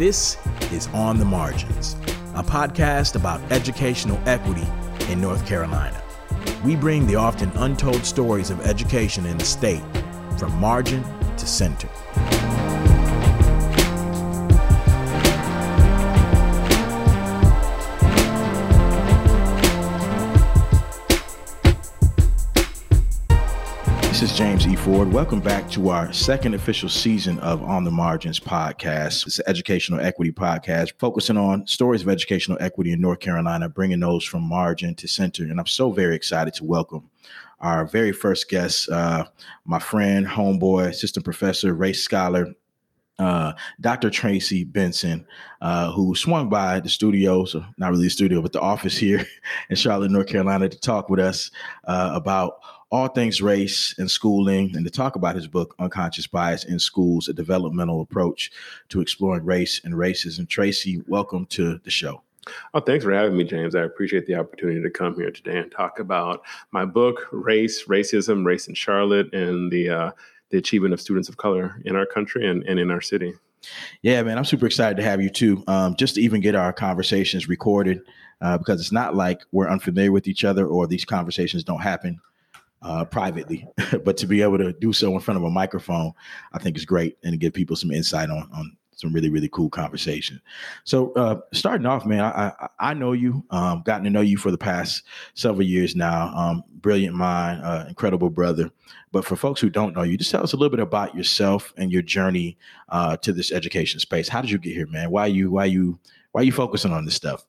This is On the Margins, a podcast about educational equity in North Carolina. We bring the often untold stories of education in the state from margin to center. This is James E. Ford. Welcome back to our second official season of On the Margins podcast. It's an educational equity podcast focusing on stories of educational equity in North Carolina, bringing those from margin to center. And I'm so very excited to welcome our very first guest, uh, my friend, homeboy, assistant professor, race scholar, uh, Dr. Tracy Benson, uh, who swung by the studio, so not really the studio, but the office here in Charlotte, North Carolina, to talk with us uh, about all things race and schooling and to talk about his book, Unconscious Bias in Schools, a developmental approach to exploring race and racism. Tracy, welcome to the show. Oh, thanks for having me, James. I appreciate the opportunity to come here today and talk about my book, Race, Racism, Race in Charlotte, and the uh, the achievement of students of color in our country and, and in our city. Yeah, man, I'm super excited to have you too. Um, just to even get our conversations recorded, uh, because it's not like we're unfamiliar with each other or these conversations don't happen uh, privately, but to be able to do so in front of a microphone, I think is great and give people some insight on on some really really cool conversation. So uh, starting off, man, I I, I know you, um, gotten to know you for the past several years now. Um, brilliant mind, uh, incredible brother. But for folks who don't know you, just tell us a little bit about yourself and your journey uh, to this education space. How did you get here, man? Why you why you why are you focusing on this stuff?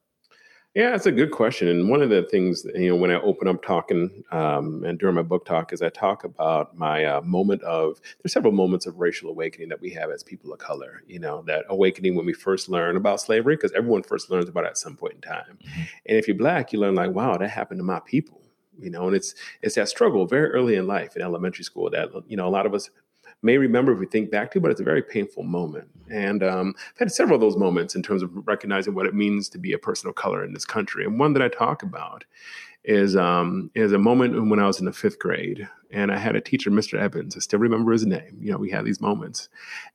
Yeah, it's a good question. And one of the things, you know, when I open up talking um, and during my book talk is I talk about my uh, moment of, there's several moments of racial awakening that we have as people of color, you know, that awakening when we first learn about slavery, because everyone first learns about it at some point in time. Mm-hmm. And if you're black, you learn like, wow, that happened to my people you know and it's it's that struggle very early in life in elementary school that you know a lot of us may remember if we think back to, but it's a very painful moment. And um, I've had several of those moments in terms of recognizing what it means to be a person of color in this country. And one that I talk about is um, is a moment when I was in the fifth grade, and I had a teacher, Mr. Evans. I still remember his name. You know, we had these moments,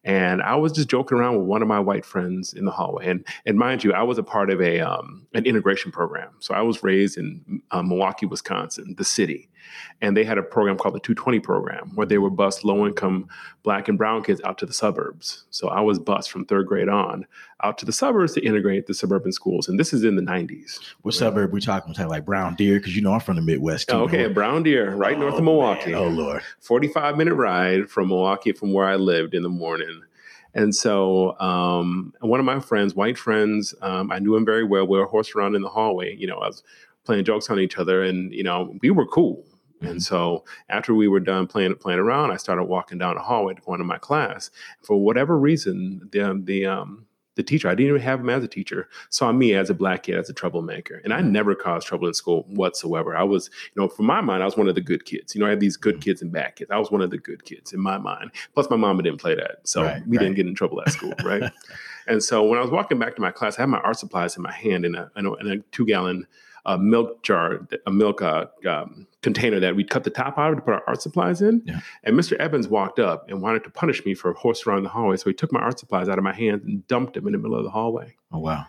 and I was just joking around with one of my white friends in the hallway. And and mind you, I was a part of a um, an integration program. So I was raised in uh, Milwaukee, Wisconsin, the city, and they had a program called the 220 program where they would bus low income black and brown kids out to the suburbs. So I was bused from third grade on out to the suburbs to integrate the suburban schools. And this is in the 90s. What right? suburb we talking about? Like Brown Deer? Because you know I'm from the Midwest. Too, okay, Brown Deer, right oh, north of Milwaukee. Man. Oh, Lord. 45 minute ride from Milwaukee from where I lived in the morning. And so, um, one of my friends, white friends, um, I knew him very well. We were horse around in the hallway. You know, I was playing jokes on each other, and you know, we were cool. And mm-hmm. so after we were done playing playing around, I started walking down the hallway to go into my class. For whatever reason, the the um the teacher, I didn't even have him as a teacher, saw me as a black kid as a troublemaker. And I mm-hmm. never caused trouble in school whatsoever. I was, you know, from my mind, I was one of the good kids. You know, I had these good mm-hmm. kids and bad kids. I was one of the good kids in my mind. Plus, my mama didn't play that. So right, we right. didn't get in trouble at school, right? and so when I was walking back to my class, I had my art supplies in my hand in a, in a, in a two gallon a milk jar, a milk uh, um, container that we'd cut the top out of to put our art supplies in. Yeah. And Mr. Evans walked up and wanted to punish me for a horse around the hallway. So he took my art supplies out of my hands and dumped them in the middle of the hallway. Oh, wow.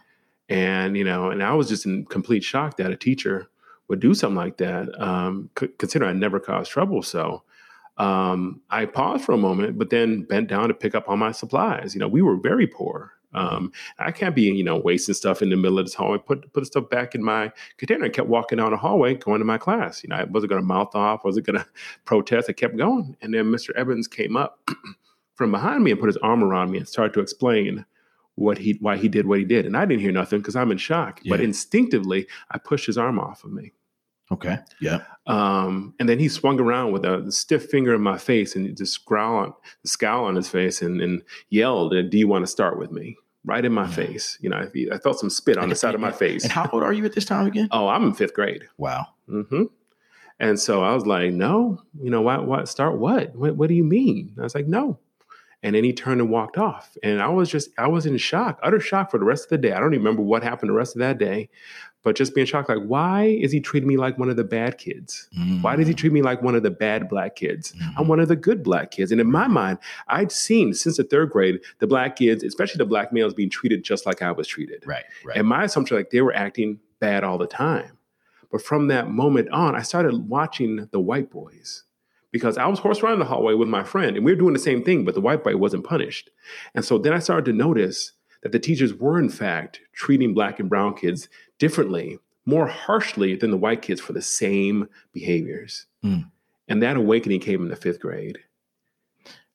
And, you know, and I was just in complete shock that a teacher would do something like that, um, c- considering I never caused trouble. So um, I paused for a moment, but then bent down to pick up all my supplies. You know, we were very poor. Um, I can't be, you know, wasting stuff in the middle of this hallway. Put put the stuff back in my container. I kept walking down the hallway, going to my class. You know, I wasn't going to mouth off. wasn't going to protest. I kept going. And then Mr. Evans came up from behind me and put his arm around me and started to explain what he why he did what he did. And I didn't hear nothing because I'm in shock. Yeah. But instinctively, I pushed his arm off of me. Okay. Yeah. Um, and then he swung around with a stiff finger in my face and just growl scowl on his face and, and yelled, "Do you want to start with me?" Right in my mm-hmm. face. You know, I felt some spit on the side of my face. And how old are you at this time again? Oh, I'm in fifth grade. Wow. Mm-hmm. And so I was like, "No, you know, why? Why start? What? What, what do you mean?" I was like, "No." And then he turned and walked off. And I was just, I was in shock, utter shock for the rest of the day. I don't even remember what happened the rest of that day. But just being shocked like why is he treating me like one of the bad kids mm-hmm. why does he treat me like one of the bad black kids mm-hmm. i'm one of the good black kids and in my mind i'd seen since the third grade the black kids especially the black males being treated just like i was treated right, right. and my assumption like they were acting bad all the time but from that moment on i started watching the white boys because I was horse riding the hallway with my friend and we were doing the same thing, but the white boy wasn't punished. And so then I started to notice that the teachers were, in fact, treating black and brown kids differently, more harshly than the white kids for the same behaviors. Mm. And that awakening came in the fifth grade.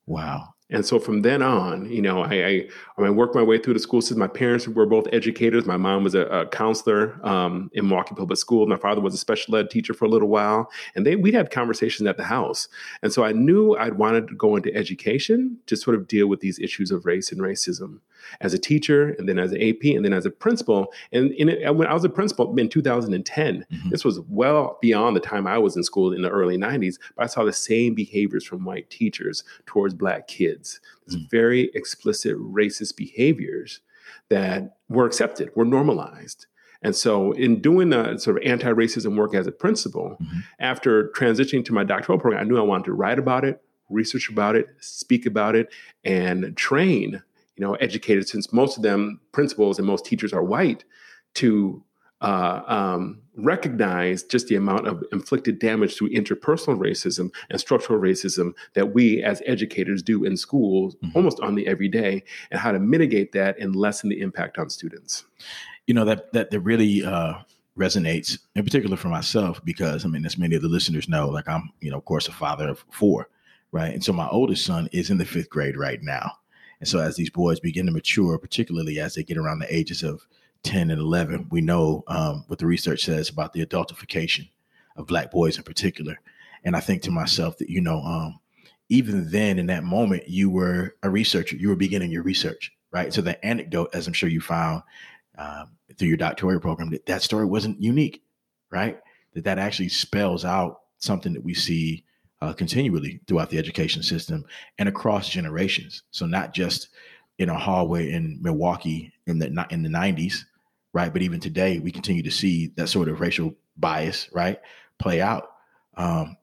Wow. And so from then on, you know, I, I, I worked my way through the school system. My parents were both educators. My mom was a, a counselor um, in Milwaukee Public School. My father was a special ed teacher for a little while. And they, we'd had conversations at the house. And so I knew I'd wanted to go into education to sort of deal with these issues of race and racism as a teacher and then as an AP and then as a principal. And in when I was a principal in 2010, mm-hmm. this was well beyond the time I was in school in the early 90s, but I saw the same behaviors from white teachers towards black kids. These mm-hmm. very explicit racist behaviors that were accepted, were normalized. And so, in doing the sort of anti racism work as a principal, mm-hmm. after transitioning to my doctoral program, I knew I wanted to write about it, research about it, speak about it, and train you know, educated since most of them principals and most teachers are white to uh, um, recognize just the amount of inflicted damage through interpersonal racism and structural racism that we as educators do in schools mm-hmm. almost on the everyday and how to mitigate that and lessen the impact on students. You know that that, that really uh, resonates in particular for myself because i mean as many of the listeners know like i'm you know of course a father of four right? And so my oldest son is in the fifth grade right now and so as these boys begin to mature, particularly as they get around the ages of 10 and 11, we know um, what the research says about the adultification of black boys in particular. And I think to myself that, you know, um, even then in that moment, you were a researcher, you were beginning your research, right? So the anecdote, as I'm sure you found um, through your doctoral program, that that story wasn't unique, right? That that actually spells out something that we see uh, continually throughout the education system and across generations. So not just in a hallway in Milwaukee in the in the 90s, right? But even today, we continue to see that sort of racial bias, right, play out. Um,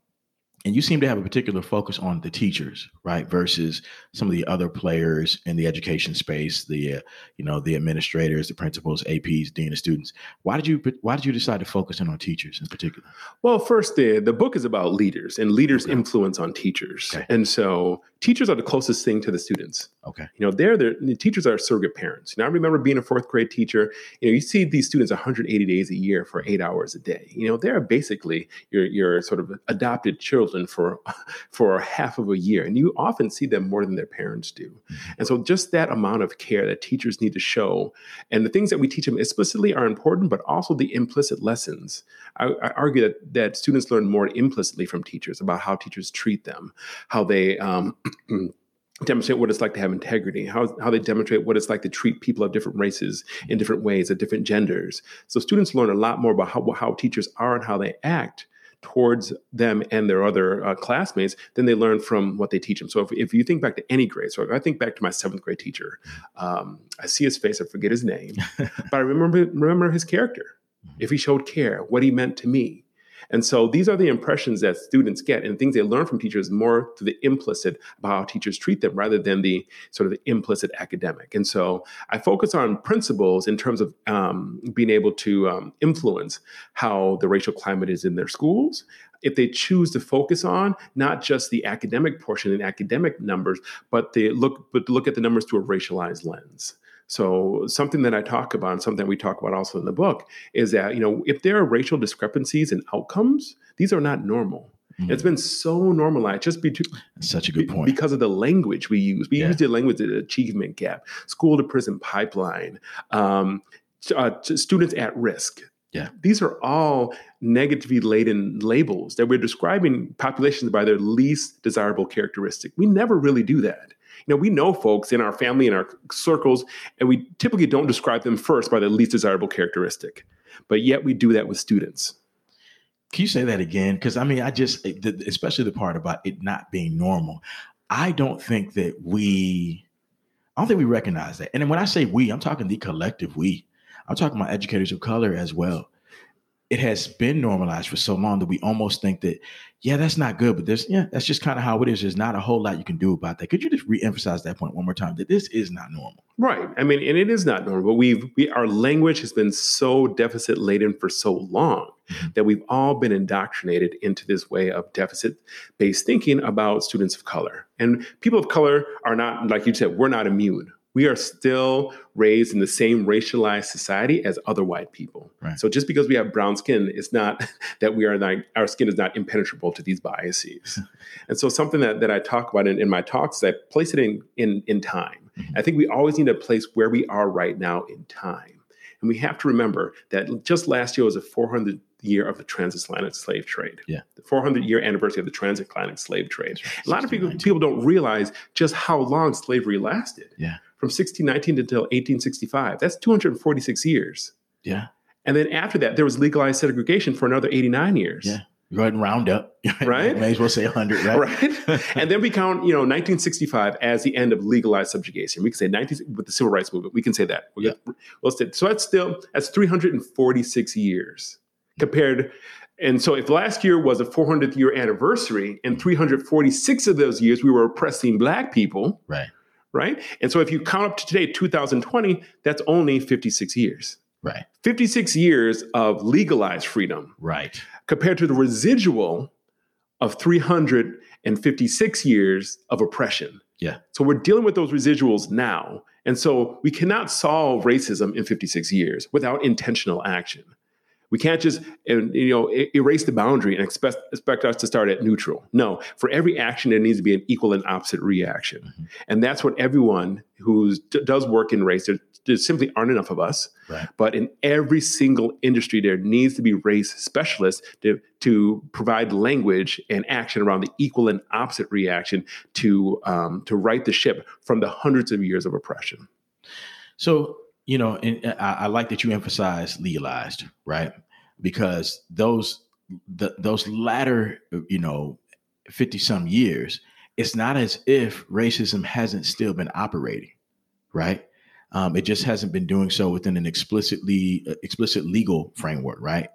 and you seem to have a particular focus on the teachers right versus some of the other players in the education space the uh, you know the administrators the principals aps dean of students. Why did you why did you decide to focus in on teachers in particular? Well first the the book is about leaders and leaders okay. influence on teachers. Okay. and so teachers are the closest thing to the students. Okay. You know they're the teachers are surrogate parents. You know i remember being a fourth grade teacher you know you see these students 180 days a year for eight hours a day. You know they're basically your your sort of adopted children for for half of a year and you often see them more than their parents do and so just that amount of care that teachers need to show and the things that we teach them explicitly are important but also the implicit lessons i, I argue that that students learn more implicitly from teachers about how teachers treat them how they um, demonstrate what it's like to have integrity, how, how they demonstrate what it's like to treat people of different races in different ways, at different genders. So students learn a lot more about how, how teachers are and how they act towards them and their other uh, classmates than they learn from what they teach them. So if, if you think back to any grade, so I think back to my seventh grade teacher, um, I see his face, I forget his name, but I remember remember his character. If he showed care, what he meant to me, and so these are the impressions that students get and things they learn from teachers more to the implicit about how teachers treat them rather than the sort of the implicit academic. And so I focus on principals in terms of um, being able to um, influence how the racial climate is in their schools, if they choose to focus on not just the academic portion and academic numbers, but they look but look at the numbers through a racialized lens. So something that I talk about, and something we talk about also in the book, is that you know if there are racial discrepancies in outcomes, these are not normal. Mm-hmm. It's been so normalized just be such a good point because of the language we use. We yeah. use the language the achievement gap, school to prison pipeline, um, uh, students at risk. Yeah. These are all negatively laden labels that we're describing populations by their least desirable characteristic. We never really do that. You know, we know folks in our family, in our circles, and we typically don't describe them first by the least desirable characteristic. But yet we do that with students. Can you say that again? Because I mean, I just, eh, especially the part about it not being normal. I don't think that we, I don't think we recognize that. And when I say we, I'm talking the collective we. I'm talking about educators of color as well. It has been normalized for so long that we almost think that, yeah, that's not good, but this, yeah, that's just kind of how it is. There's not a whole lot you can do about that. Could you just re-emphasize that point one more time? That this is not normal. Right. I mean, and it is not normal. But we've we our language has been so deficit laden for so long mm-hmm. that we've all been indoctrinated into this way of deficit based thinking about students of color. And people of color are not, like you said, we're not immune we are still raised in the same racialized society as other white people. Right. So just because we have brown skin, it's not that we are not, our skin is not impenetrable to these biases. and so something that, that I talk about in, in my talks, is I place it in, in, in time. Mm-hmm. I think we always need to place where we are right now in time. And we have to remember that just last year was a 400 year of the transatlantic slave trade. Yeah. The 400 year anniversary of the transatlantic slave trade. A lot of people, people don't realize just how long slavery lasted. Yeah from 1619 until 1865. That's 246 years. Yeah. And then after that, there was legalized segregation for another 89 years. Yeah. Go ahead and round up. Right. May as well say 100, right? right. and then we count, you know, 1965 as the end of legalized subjugation. We can say 19 with the civil rights movement. We can say that. Yeah. Well, so that's still that's 346 years compared. And so if last year was a 400th year anniversary, and 346 of those years we were oppressing black people, right? right? And so if you count up to today, 2020, that's only 56 years. Right. 56 years of legalized freedom. Right. Compared to the residual of 356 years of oppression. Yeah. So we're dealing with those residuals now. And so we cannot solve racism in 56 years without intentional action. We can't just you know erase the boundary and expect expect us to start at neutral. No, for every action there needs to be an equal and opposite reaction, mm-hmm. and that's what everyone who does work in race. There, there simply aren't enough of us. Right. But in every single industry, there needs to be race specialists to, to provide language and action around the equal and opposite reaction to um, to right the ship from the hundreds of years of oppression. So you know, and I, I like that you emphasize legalized, right? Because those the, those latter, you know, fifty some years, it's not as if racism hasn't still been operating, right? Um, it just hasn't been doing so within an explicitly uh, explicit legal framework, right?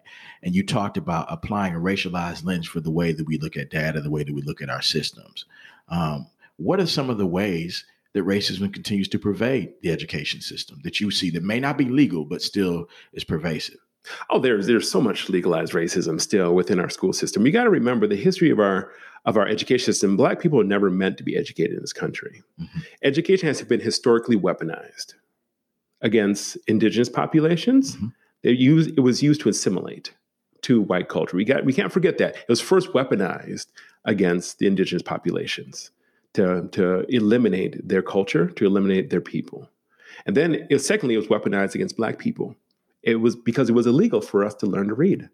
And you talked about applying a racialized lens for the way that we look at data, the way that we look at our systems. Um, what are some of the ways that racism continues to pervade the education system that you see that may not be legal but still is pervasive? Oh, there's there's so much legalized racism still within our school system. You got to remember the history of our of our education system. Black people are never meant to be educated in this country. Mm-hmm. Education has been historically weaponized against indigenous populations. Mm-hmm. They use it was used to assimilate to white culture. We got we can't forget that it was first weaponized against the indigenous populations to, to eliminate their culture, to eliminate their people. And then, it, secondly, it was weaponized against Black people. It was because it was illegal for us to learn to read.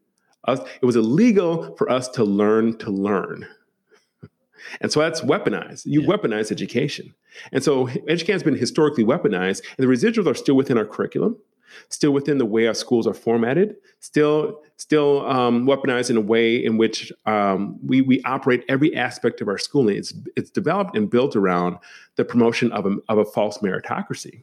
Us, it was illegal for us to learn to learn. And so that's weaponized. You yeah. weaponize education. And so education has been historically weaponized, and the residuals are still within our curriculum still within the way our schools are formatted, still still um, weaponized in a way in which um, we we operate every aspect of our schooling. It's it's developed and built around the promotion of a, of a false meritocracy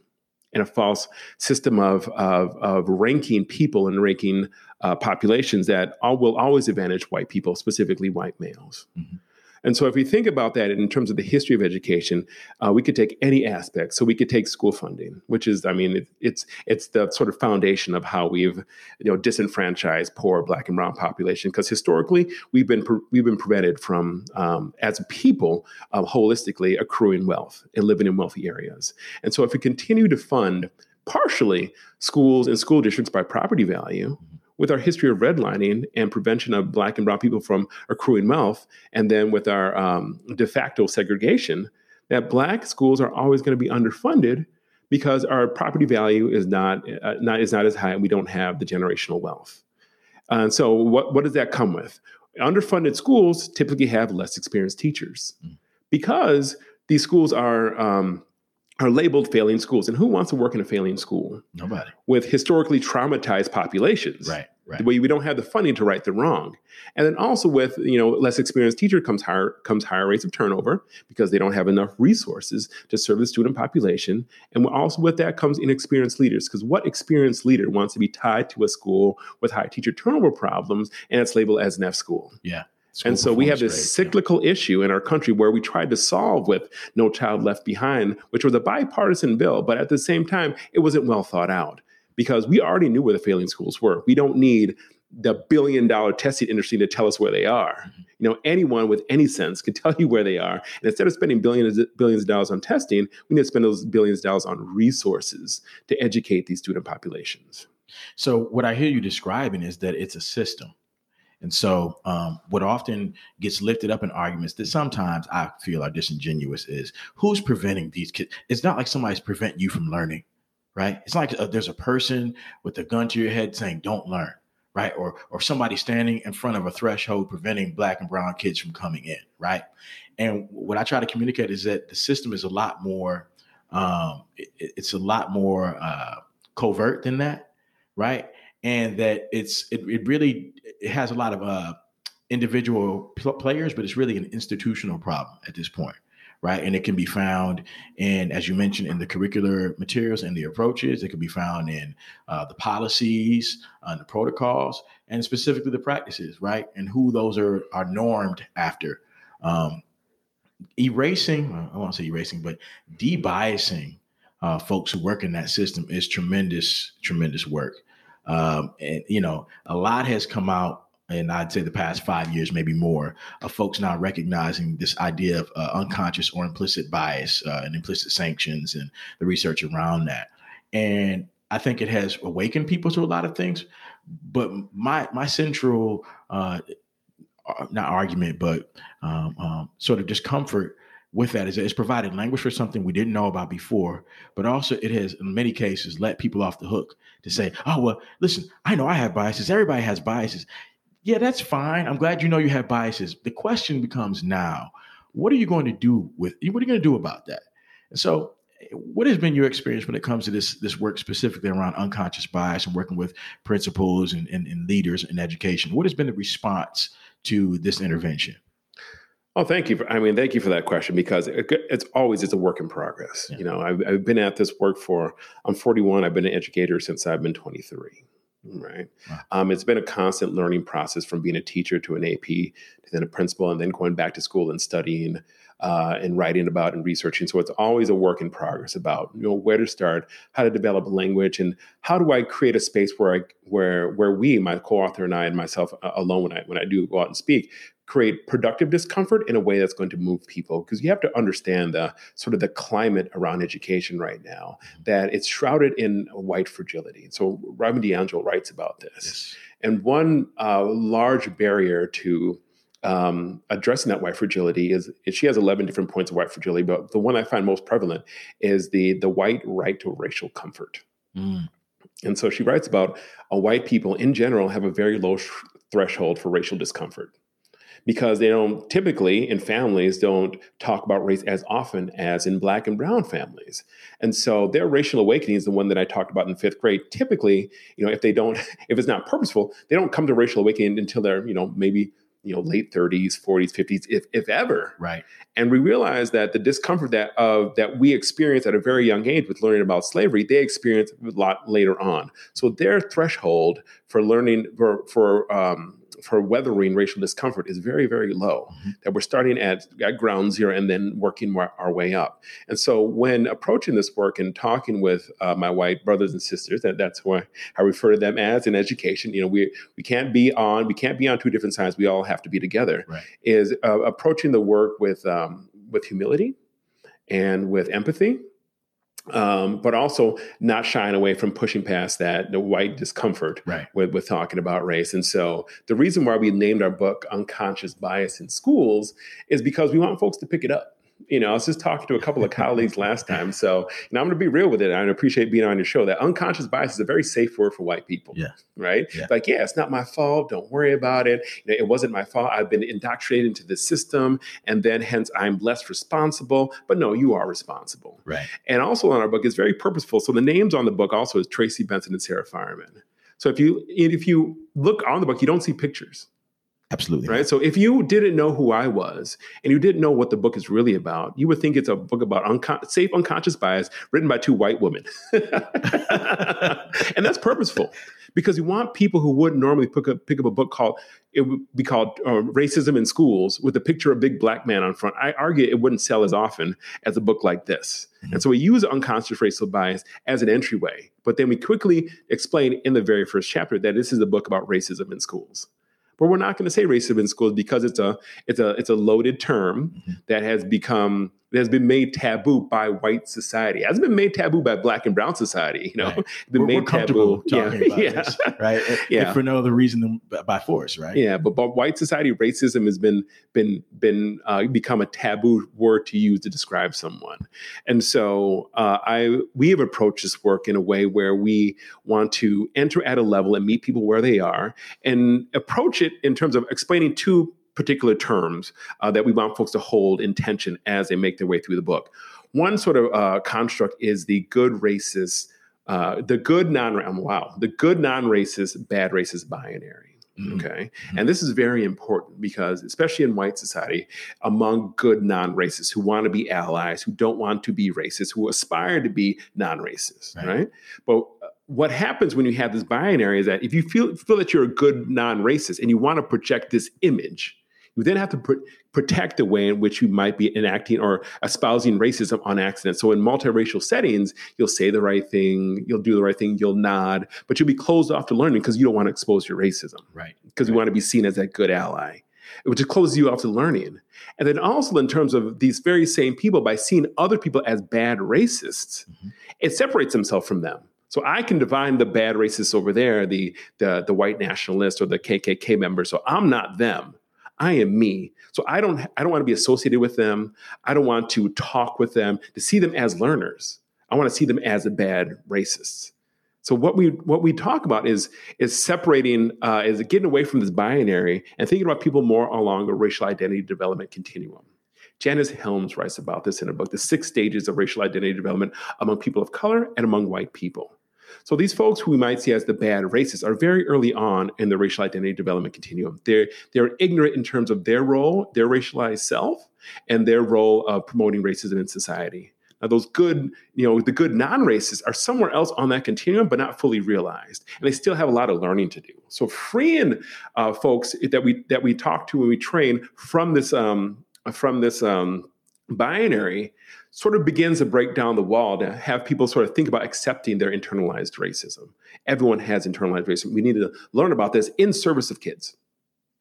and a false system of of, of ranking people and ranking uh, populations that all, will always advantage white people, specifically white males. Mm-hmm. And so, if we think about that in terms of the history of education, uh, we could take any aspect. So we could take school funding, which is, I mean, it, it's it's the sort of foundation of how we've you know disenfranchised poor Black and Brown population. Because historically, we've been pre- we've been prevented from, um, as a people, uh, holistically accruing wealth and living in wealthy areas. And so, if we continue to fund partially schools and school districts by property value with our history of redlining and prevention of black and brown people from accruing wealth, and then with our um, de facto segregation, that black schools are always going to be underfunded because our property value is not, uh, not is not as high and we don't have the generational wealth. And so, what, what does that come with? Underfunded schools typically have less experienced teachers mm. because these schools are um, are labeled failing schools. And who wants to work in a failing school? Nobody. With historically traumatized populations. Right. Right. We, we don't have the funding to right the wrong. And then also with you know less experienced teacher comes higher comes higher rates of turnover because they don't have enough resources to serve the student population. And also with that comes inexperienced leaders because what experienced leader wants to be tied to a school with high teacher turnover problems and it's labeled as an F school? Yeah. School and so we have this rate, cyclical yeah. issue in our country where we tried to solve with No Child Left Behind, which was a bipartisan bill, but at the same time, it wasn't well thought out because we already knew where the failing schools were. We don't need the billion dollar testing industry to tell us where they are. Mm-hmm. You know, anyone with any sense can tell you where they are. And instead of spending billions billions of dollars on testing, we need to spend those billions of dollars on resources to educate these student populations. So what I hear you describing is that it's a system. And so, um, what often gets lifted up in arguments that sometimes I feel are disingenuous is who's preventing these kids? It's not like somebody's preventing you from learning right? It's like uh, there's a person with a gun to your head saying, "Don't learn," right? Or or somebody standing in front of a threshold preventing black and brown kids from coming in, right? And what I try to communicate is that the system is a lot more, um, it, it's a lot more uh, covert than that, right? And that it's it, it really it has a lot of uh, individual pl- players, but it's really an institutional problem at this point, right? And it can be found in, as you mentioned, in the curricular materials and the approaches. It can be found in uh, the policies, uh, the protocols, and specifically the practices, right? And who those are are normed after. Um, erasing, I won't say erasing, but debiasing uh, folks who work in that system is tremendous, tremendous work. Um, and you know, a lot has come out and I'd say the past five years, maybe more, of folks now recognizing this idea of uh, unconscious or implicit bias uh, and implicit sanctions and the research around that. And I think it has awakened people to a lot of things. But my my central, uh, uh not argument, but um, um, sort of discomfort with that is that it's provided language for something we didn't know about before, but also it has, in many cases, let people off the hook to say, oh, well, listen, I know I have biases. Everybody has biases yeah, that's fine. I'm glad you know you have biases. The question becomes now, what are you going to do with what are you going to do about that? And so what has been your experience when it comes to this this work specifically around unconscious bias and working with principals and, and, and leaders in education? What has been the response to this intervention? Oh, thank you. For, I mean, thank you for that question because it, it's always it's a work in progress. Yeah. You know, I've, I've, been at this work for I'm 41. I've been an educator since I've been 23 right? Wow. Um, it's been a constant learning process from being a teacher to an AP to then a principal and then going back to school and studying uh, and writing about and researching. So it's always a work in progress about you know where to start, how to develop language, and how do I create a space where I where where we, my co-author and I and myself uh, alone when I when I do go out and speak, create productive discomfort in a way that's going to move people because you have to understand the sort of the climate around education right now mm-hmm. that it's shrouded in white fragility so robin DiAngelo writes about this yes. and one uh, large barrier to um, addressing that white fragility is, she has 11 different points of white fragility but the one i find most prevalent is the the white right to racial comfort. Mm. and so she writes about a white people in general have a very low sh- threshold for racial discomfort because they don't typically in families don't talk about race as often as in black and brown families. And so their racial awakening is the one that i talked about in fifth grade. Typically you know if they don't if it's not purposeful they don't come to racial awakening until they're you know maybe you know late 30s 40s 50s if, if ever. Right. And we realize that the discomfort that of that we experience at a very young age with learning about slavery they experience a lot later on. So their threshold for learning for for um, for weathering racial discomfort is very, very low. Mm-hmm. That we're starting at, at ground zero and then working our, our, way up. And so, when approaching this work and talking with uh, my white brothers and sisters, that, that's why I refer to them as in education. You know, we we can't be on we can't be on two different sides. We all have to be together. Right. Is uh, approaching the work with um, with humility and with empathy um, but also not shying away from pushing past that the white discomfort right. with, with talking about race. And so the reason why we named our book Unconscious Bias in Schools is because we want folks to pick it up you know, I was just talking to a couple of colleagues last time. So, know, I'm going to be real with it. I appreciate being on your show. That unconscious bias is a very safe word for white people. Yeah. Right. Yeah. Like, yeah, it's not my fault. Don't worry about it. You know, it wasn't my fault. I've been indoctrinated into the system, and then hence I'm less responsible. But no, you are responsible. Right. And also on our book is very purposeful. So the names on the book also is Tracy Benson and Sarah Fiarman. So if you if you look on the book, you don't see pictures. Absolutely. Right. So if you didn't know who I was and you didn't know what the book is really about, you would think it's a book about unco- safe unconscious bias written by two white women. and that's purposeful because you want people who wouldn't normally pick up, pick up a book called, it would be called uh, Racism in Schools with a picture of a big black man on front. I argue it wouldn't sell as often as a book like this. Mm-hmm. And so we use unconscious racial bias as an entryway. But then we quickly explain in the very first chapter that this is a book about racism in schools but we're not going to say racism in schools because it's a it's a it's a loaded term mm-hmm. that has become that has been made taboo by white society. It hasn't been made taboo by black and brown society. You know, right. been we're, made we're taboo. yeah, yeah. This, right? yeah, if for no other reason than by force, right? Yeah, but but white society racism has been been been uh, become a taboo word to use to describe someone, and so uh, I we have approached this work in a way where we want to enter at a level and meet people where they are, and approach it in terms of explaining two particular terms uh, that we want folks to hold in tension as they make their way through the book. One sort of uh, construct is the good racist, uh, the good non wow, the good non racist, bad racist binary. Mm-hmm. Okay. Mm-hmm. And this is very important because, especially in white society, among good non racists who want to be allies, who don't want to be racist, who aspire to be non racist, right. right? But uh, what happens when you have this binary is that if you feel, feel that you're a good non racist and you want to project this image, you then have to pr- protect the way in which you might be enacting or espousing racism on accident. So in multiracial settings, you'll say the right thing, you'll do the right thing, you'll nod, but you'll be closed off to learning because you don't want to expose your racism. Right. Because right. you want to be seen as that good ally. which just closes you off to learning. And then also in terms of these very same people, by seeing other people as bad racists, mm-hmm. it separates himself from them. So I can define the bad racists over there, the, the the white nationalists or the KKK members. So I'm not them. I am me. So I don't I don't want to be associated with them. I don't want to talk with them, to see them as learners. I want to see them as a bad racists. So what we what we talk about is is separating uh, is getting away from this binary and thinking about people more along a racial identity development continuum. Janice Helms writes about this in a book, The Six Stages of Racial Identity Development Among People of Color and Among White People. So these folks who we might see as the bad racists are very early on in the racial identity development continuum. They're they're ignorant in terms of their role, their racialized self, and their role of promoting racism in society. Now, those good, you know, the good non-racists are somewhere else on that continuum, but not fully realized, and they still have a lot of learning to do. So, freeing uh, folks that we that we talk to and we train from this um, from this um, binary sort of begins to break down the wall to have people sort of think about accepting their internalized racism. Everyone has internalized racism. We need to learn about this in service of kids.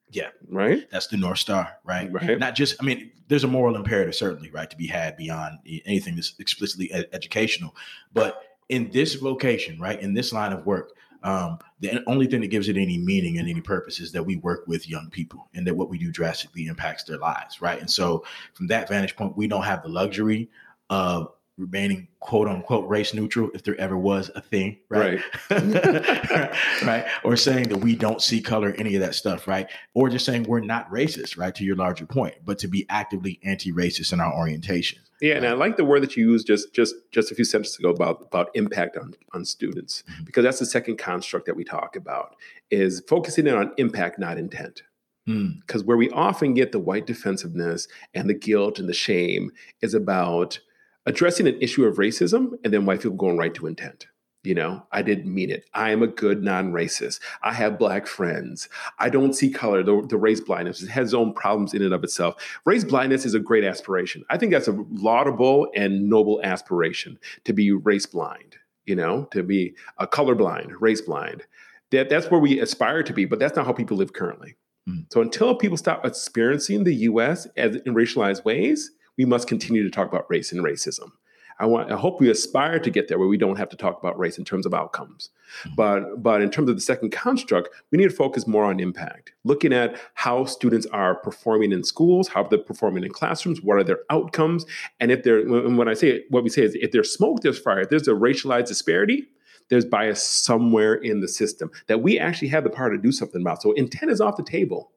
Yeah. Right. That's the North Star, right? Right. Not just, I mean, there's a moral imperative, certainly, right, to be had beyond anything that's explicitly ed- educational. But in this vocation, right, in this line of work, um, the only thing that gives it any meaning and any purpose is that we work with young people and that what we do drastically impacts their lives, right? And so, from that vantage point, we don't have the luxury of remaining quote unquote race neutral if there ever was a thing, right? Right. right. Or saying that we don't see color, any of that stuff, right? Or just saying we're not racist, right? To your larger point, but to be actively anti-racist in our orientation. Yeah, and I like the word that you used just just just a few sentences ago about about impact on on students, mm-hmm. because that's the second construct that we talk about is focusing in on impact, not intent. Because mm. where we often get the white defensiveness and the guilt and the shame is about addressing an issue of racism and then white people going right to intent. You know, I didn't mean it. I am a good non racist. I have black friends. I don't see color. The, the, race blindness it has its own problems in and of itself. Race blindness is a great aspiration. I think that's a laudable and noble aspiration to be race blind, you know, to be a color blind, race blind. That, that's where we aspire to be, but that's not how people live currently. Mm. So until people stop experiencing the US as in racialized ways, we must continue to talk about race and racism. I want I hope we aspire to get there where we don't have to talk about race in terms of outcomes. Mm-hmm. But but in terms of the second construct, we need to focus more on impact. Looking at how students are performing in schools, how they're performing in classrooms, what are their outcomes, and if they're when I say what we say is if there's smoke, there's fire. If there's a racialized disparity, there's bias somewhere in the system that we actually have the power to do something about. So intent is off the table.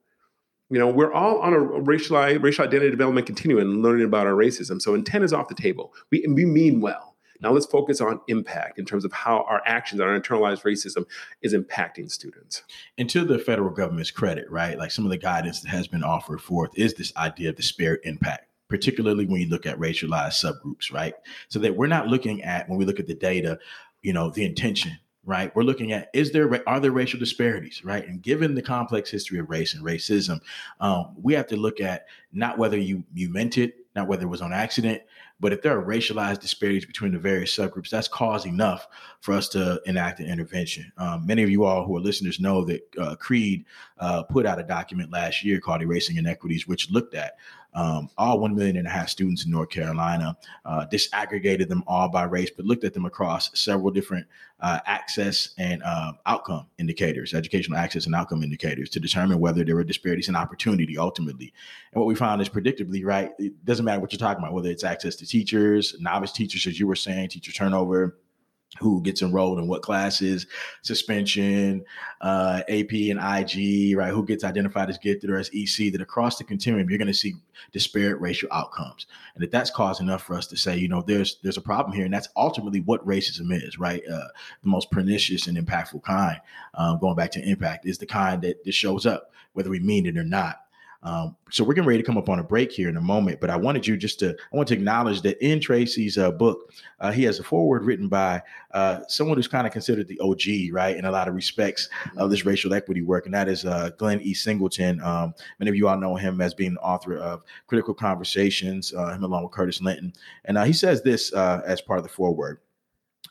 You know, we're all on a racial racial identity development continuum and learning about our racism. So intent is off the table. We we mean well. Now let's focus on impact in terms of how our actions, our internalized racism is impacting students. And to the federal government's credit, right? Like some of the guidance that has been offered forth is this idea of disparate impact particularly when you look at racialized subgroups, right? So that we're not looking at when we look at the data, you know, the intention, right? We're looking at is there are there racial disparities, right? And given the complex history of race and racism, um, we have to look at not whether you you meant it, not whether it was on accident, but if there are racialized disparities between the various subgroups, that's cause enough for us to enact an intervention. Um, many of you all who are listeners know that uh, CREED uh, put out a document last year called Erasing Inequities, which looked at um, all one million and a half students in North Carolina, uh, disaggregated them all by race, but looked at them across several different uh, access and uh, outcome indicators, educational access and outcome indicators, to determine whether there were disparities in opportunity ultimately. And what we found is predictably, right? It doesn't matter what you're talking about, whether it's access to teachers, novice teachers, as you were saying, teacher turnover who gets enrolled in what classes, suspension, uh, AP and IG, right? Who gets identified as gifted or as EC? That across the continuum, you're going to see disparate racial outcomes, and that that's cause enough for us to say, you know, there's there's a problem here, and that's ultimately what racism is, right? Uh, the most pernicious and impactful kind, um, going back to impact, is the kind that, that shows up whether we mean it or not. Um, so we're getting ready to come up on a break here in a moment, but I wanted you just to I want to acknowledge that in Tracy's uh, book, uh, he has a foreword written by uh, someone who's kind of considered the OG, right, in a lot of respects of this racial equity work, and that is uh, Glenn E. Singleton. Um, many of you all know him as being the author of Critical Conversations, uh, him along with Curtis Linton, and uh, he says this as part of the foreword.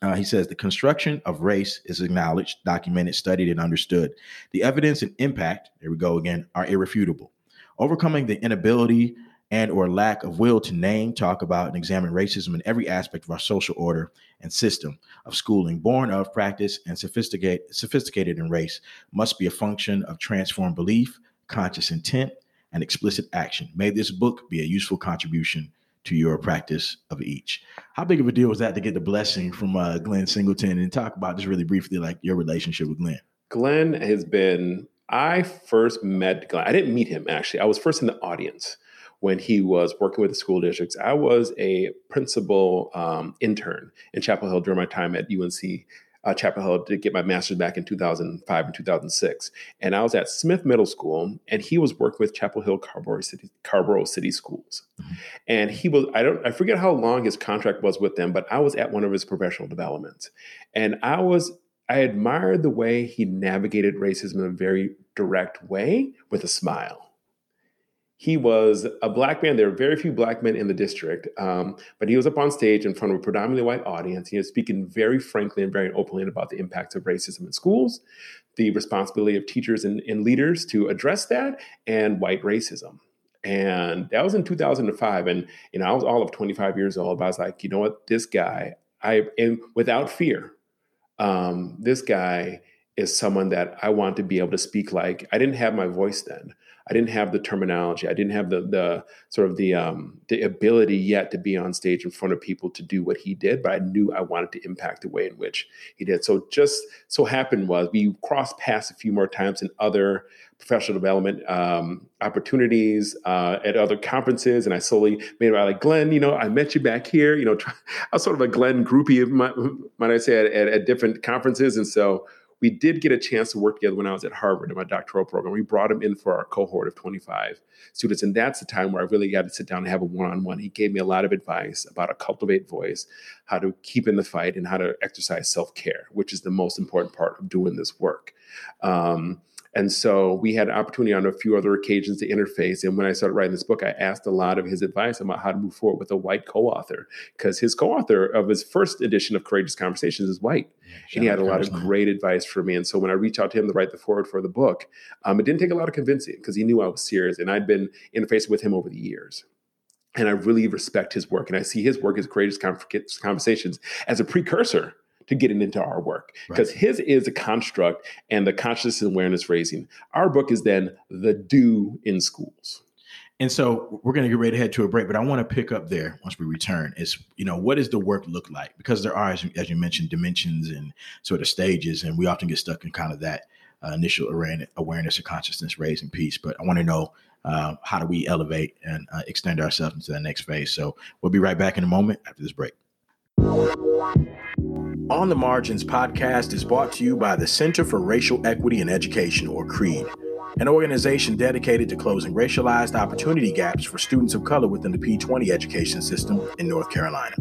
Uh, he says the construction of race is acknowledged, documented, studied, and understood. The evidence and impact, there we go again, are irrefutable. Overcoming the inability and or lack of will to name, talk about, and examine racism in every aspect of our social order and system of schooling, born of practice and sophisticate, sophisticated in race, must be a function of transformed belief, conscious intent, and explicit action. May this book be a useful contribution to your practice of each. How big of a deal was that to get the blessing from uh, Glenn Singleton and talk about just really briefly like your relationship with Glenn? Glenn has been I first met Glenn. I didn't meet him actually. I was first in the audience when he was working with the school districts. I was a principal um, intern in Chapel Hill during my time at UNC uh, Chapel Hill to get my master's back in 2005 and 2006. And I was at Smith Middle School, and he was working with Chapel Hill Carrboro City, Carrboro City Schools. Mm-hmm. And he was, I don't, I forget how long his contract was with them, but I was at one of his professional developments. And I was I admired the way he navigated racism in a very direct way with a smile. He was a black man. There were very few black men in the district, um, but he was up on stage in front of a predominantly white audience. He was speaking very frankly and very openly about the impacts of racism in schools, the responsibility of teachers and, and leaders to address that, and white racism. And that was in 2005. And you know, I was all of 25 years old. But I was like, you know what, this guy, I and without fear, um, this guy is someone that I want to be able to speak like. I didn't have my voice then. I didn't have the terminology. I didn't have the the sort of the um, the ability yet to be on stage in front of people to do what he did. But I knew I wanted to impact the way in which he did. So just so happened was we crossed paths a few more times in other professional development um, opportunities uh, at other conferences, and I slowly made it like Glenn. You know, I met you back here. You know, try, I was sort of a Glenn groupie, might, might I say, at, at, at different conferences, and so we did get a chance to work together when I was at Harvard in my doctoral program. We brought him in for our cohort of 25 students. And that's the time where I really got to sit down and have a one on one. He gave me a lot of advice about to cultivate voice, how to keep in the fight, and how to exercise self care, which is the most important part of doing this work. Um, and so we had an opportunity on a few other occasions to interface. And when I started writing this book, I asked a lot of his advice about how to move foreword with a white co-author, because his co-author of his first edition of Courageous Conversations is white, yeah, and he had a lot of great advice for me. And so when I reached out to him to write the forward for the book, um, it didn't take a lot of convincing because he knew I was serious, and I'd been interfacing with him over the years and I really respect his work. And I see his work as Courageous Conversations as a precursor to getting into our work because right. his is a construct and the consciousness and awareness raising. Our book is then the do in schools. And so we're going to get ready to head to a break, but I want to pick up there once we return. Is you know what does the work look like? Because there are, as you, as you mentioned, dimensions and sort of stages, and we often get stuck in kind of that uh, initial awareness or consciousness raising piece. But I want to know uh, how do we elevate and uh, extend ourselves into that next phase. So we'll be right back in a moment after this break. On the Margins podcast is brought to you by the Center for Racial Equity in Education, or CREED, an organization dedicated to closing racialized opportunity gaps for students of color within the P20 education system in North Carolina.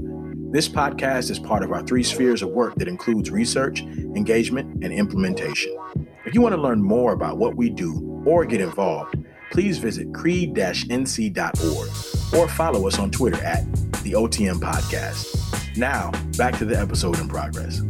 This podcast is part of our three spheres of work that includes research, engagement, and implementation. If you want to learn more about what we do or get involved, please visit creed-nc.org or follow us on Twitter at the OTM Podcast. Now, back to the episode in progress.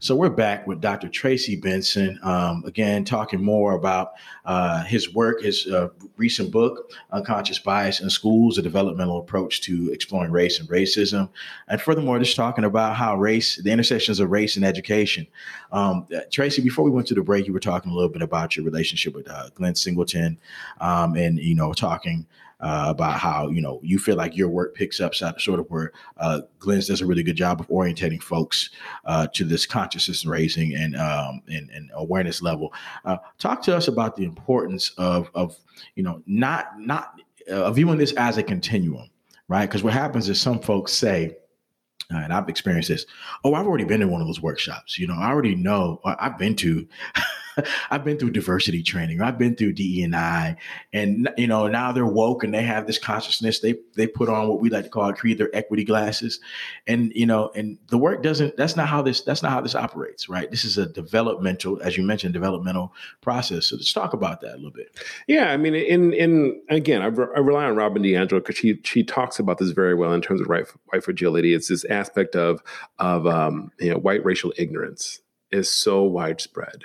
So we're back with Dr. Tracy Benson, um, again, talking more about uh, his work, his uh, recent book, Unconscious Bias in Schools, a developmental approach to exploring race and racism. And furthermore, just talking about how race, the intersections of race and education. Um, Tracy, before we went to the break, you were talking a little bit about your relationship with uh, Glenn Singleton um, and, you know, talking uh, about how you know you feel like your work picks up sort of where uh, Glenn's does a really good job of orientating folks uh, to this consciousness raising and, um, and, and awareness level. Uh, talk to us about the importance of of you know not not viewing this as a continuum, right? Because what happens is some folks say. Uh, and I've experienced this. Oh, I've already been in one of those workshops. You know, I already know. I've been to I've been through diversity training. I've been through DE and I, and you know now they're woke and they have this consciousness. They they put on what we like to call create their equity glasses, and you know, and the work doesn't. That's not how this. That's not how this operates, right? This is a developmental, as you mentioned, developmental process. So let's talk about that a little bit. Yeah, I mean, in in again, I, re- I rely on Robin DiAngelo because she she talks about this very well in terms of white white fragility. It's this aspect of of um, you know white racial ignorance is so widespread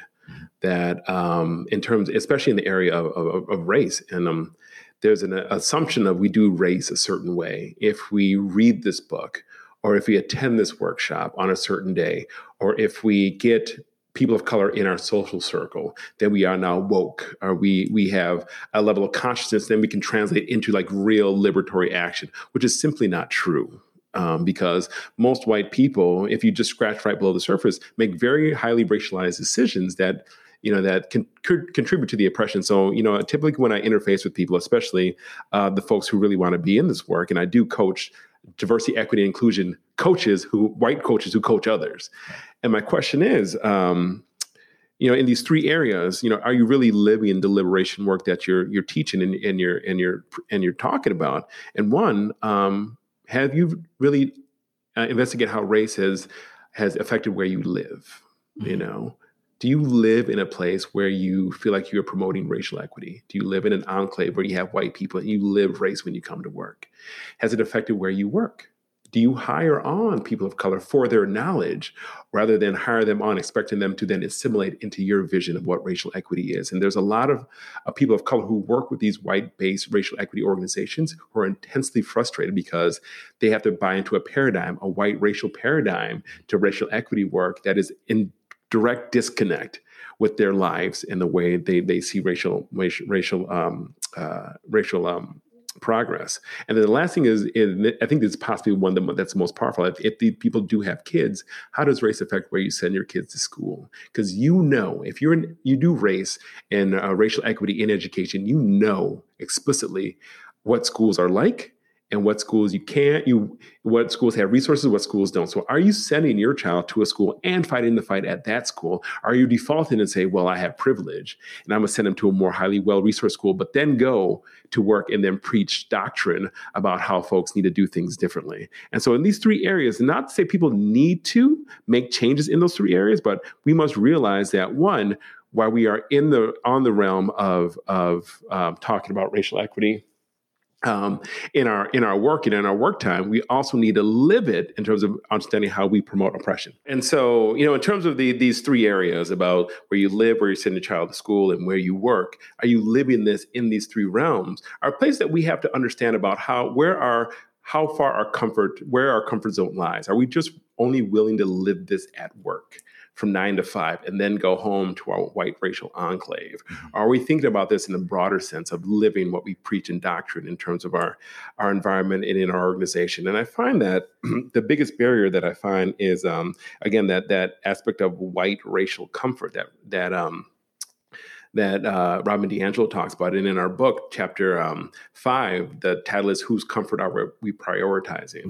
that um, in terms, especially in the area of, of, of race, and um, there's an assumption of we do race a certain way. If we read this book, or if we attend this workshop on a certain day, or if we get people of color in our social circle, then we are now woke, or we we have a level of consciousness, then we can translate into like real liberatory action, which is simply not true. Um, because most white people, if you just scratch right below the surface, make very highly racialized decisions that you know that can could contribute to the oppression. So you know, typically when I interface with people, especially uh, the folks who really want to be in this work, and I do coach diversity, equity, inclusion coaches who white coaches who coach others. And my question is. Um, you know, in these three areas, you know, are you really living the liberation work that you're you're teaching and, and you're and you're and you're talking about? And one, um, have you really uh, investigated how race has has affected where you live? Mm-hmm. You know, do you live in a place where you feel like you're promoting racial equity? Do you live in an enclave where you have white people and you live race when you come to work? Has it affected where you work? Do you hire on people of color for their knowledge rather than hire them on, expecting them to then assimilate into your vision of what racial equity is? And there's a lot of uh, people of color who work with these white based racial equity organizations who are intensely frustrated because they have to buy into a paradigm, a white racial paradigm to racial equity work that is in direct disconnect with their lives and the way they, they see racial racial racial um, uh, racial um, progress. And then the last thing is, is I think this is possibly one that's most powerful. If, if the people do have kids, how does race affect where you send your kids to school? Because you know, if you're in, you do race and uh, racial equity in education, you know explicitly what schools are like and what schools you can't you what schools have resources what schools don't. So are you sending your child to a school and fighting the fight at that school? Are you defaulting and say well i have privilege and i'm going to send them to a more highly well resourced school but then go to work and then preach doctrine about how folks need to do things differently? And so in these three areas not to say people need to make changes in those three areas but we must realize that one while we are in the on the realm of of um, talking about racial equity um, in our in our work and in our work time, we also need to live it in terms of understanding how we promote oppression. And so, you know, in terms of the, these three areas about where you live, where you send your child to school, and where you work, are you living this in these three realms? Are places that we have to understand about how where our how far our comfort where our comfort zone lies. Are we just only willing to live this at work? From nine to five and then go home to our white racial enclave? Mm-hmm. Are we thinking about this in the broader sense of living what we preach in doctrine in terms of our, our environment and in our organization? And I find that the biggest barrier that I find is, um, again, that, that aspect of white racial comfort that, that, um, that uh, Robin DiAngelo talks about. And in our book, chapter um, five, the title is Whose Comfort Are We Prioritizing?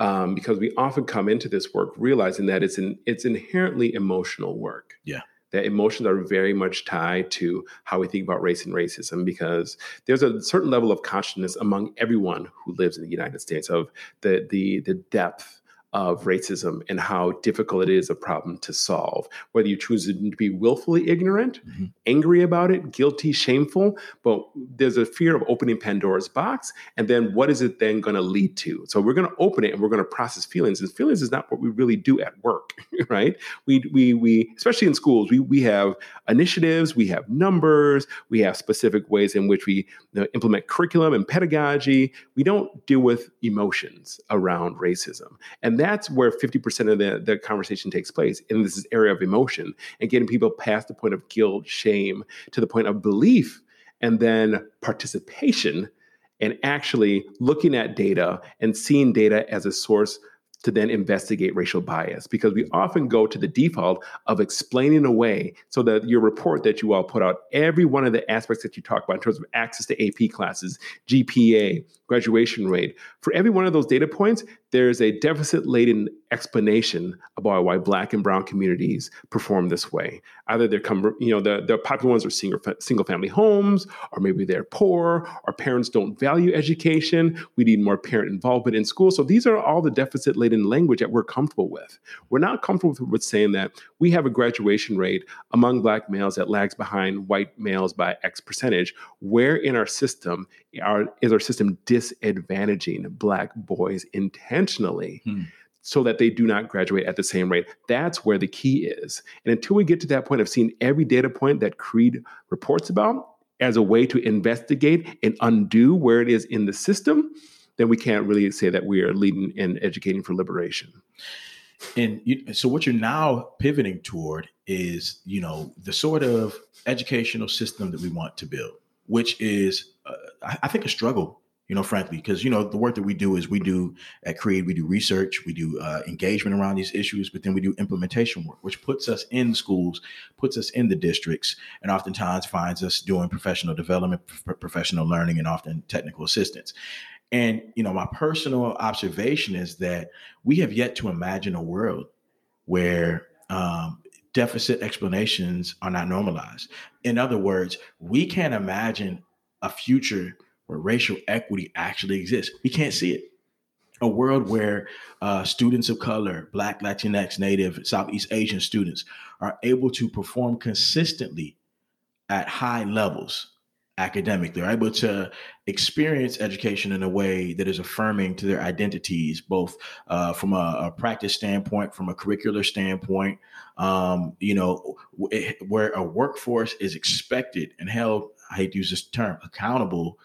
Um, because we often come into this work realizing that it's, an, it's inherently emotional work. Yeah that emotions are very much tied to how we think about race and racism because there's a certain level of consciousness among everyone who lives in the United States of the the the depth of racism and how difficult it is a problem to solve. Whether you choose to be willfully ignorant, mm-hmm. angry about it, guilty, shameful, but there's a fear of opening Pandora's box. And then what is it then going to lead to? So we're going to open it and we're going to process feelings. And feelings is not what we really do at work, right? We, we, we, especially in schools, we, we have initiatives, we have numbers, we have specific ways in which we you know, implement curriculum and pedagogy. We don't deal with emotions around racism. And that's where 50% of the, the conversation takes place in this area of emotion and getting people past the point of guilt, shame, to the point of belief, and then participation and actually looking at data and seeing data as a source to then investigate racial bias because we often go to the default of explaining away so that your report that you all put out, every one of the aspects that you talk about in terms of access to AP classes, GPA, graduation rate, for every one of those data points, there's a deficit laden explanation about why black and brown communities perform this way. Either they're come, you know, the, the popular ones are single, single family homes, or maybe they're poor, or parents don't value education. We need more parent involvement in school. So these are all the deficit laden language that we're comfortable with. We're not comfortable with, saying that we have a graduation rate among black males that lags behind white males by X percentage. Where in our system is our system disadvantaging black boys intentionally? intentionally hmm. so that they do not graduate at the same rate. That's where the key is. And until we get to that point of seeing every data point that Creed reports about as a way to investigate and undo where it is in the system, then we can't really say that we are leading and educating for liberation. And you, so, what you're now pivoting toward is, you know, the sort of educational system that we want to build, which is, uh, I think, a struggle you know, frankly, because you know the work that we do is we do at Creed, we do research, we do uh, engagement around these issues, but then we do implementation work, which puts us in schools, puts us in the districts, and oftentimes finds us doing professional development, professional learning, and often technical assistance. And you know, my personal observation is that we have yet to imagine a world where um, deficit explanations are not normalized. In other words, we can't imagine a future where racial equity actually exists. We can't see it. A world where uh, students of color, Black, Latinx, Native, Southeast Asian students are able to perform consistently at high levels academically, are able to experience education in a way that is affirming to their identities, both uh, from a, a, practice standpoint, from a curricular standpoint, um, you know, w- where a workforce is expected and held, I hate to use this term, accountable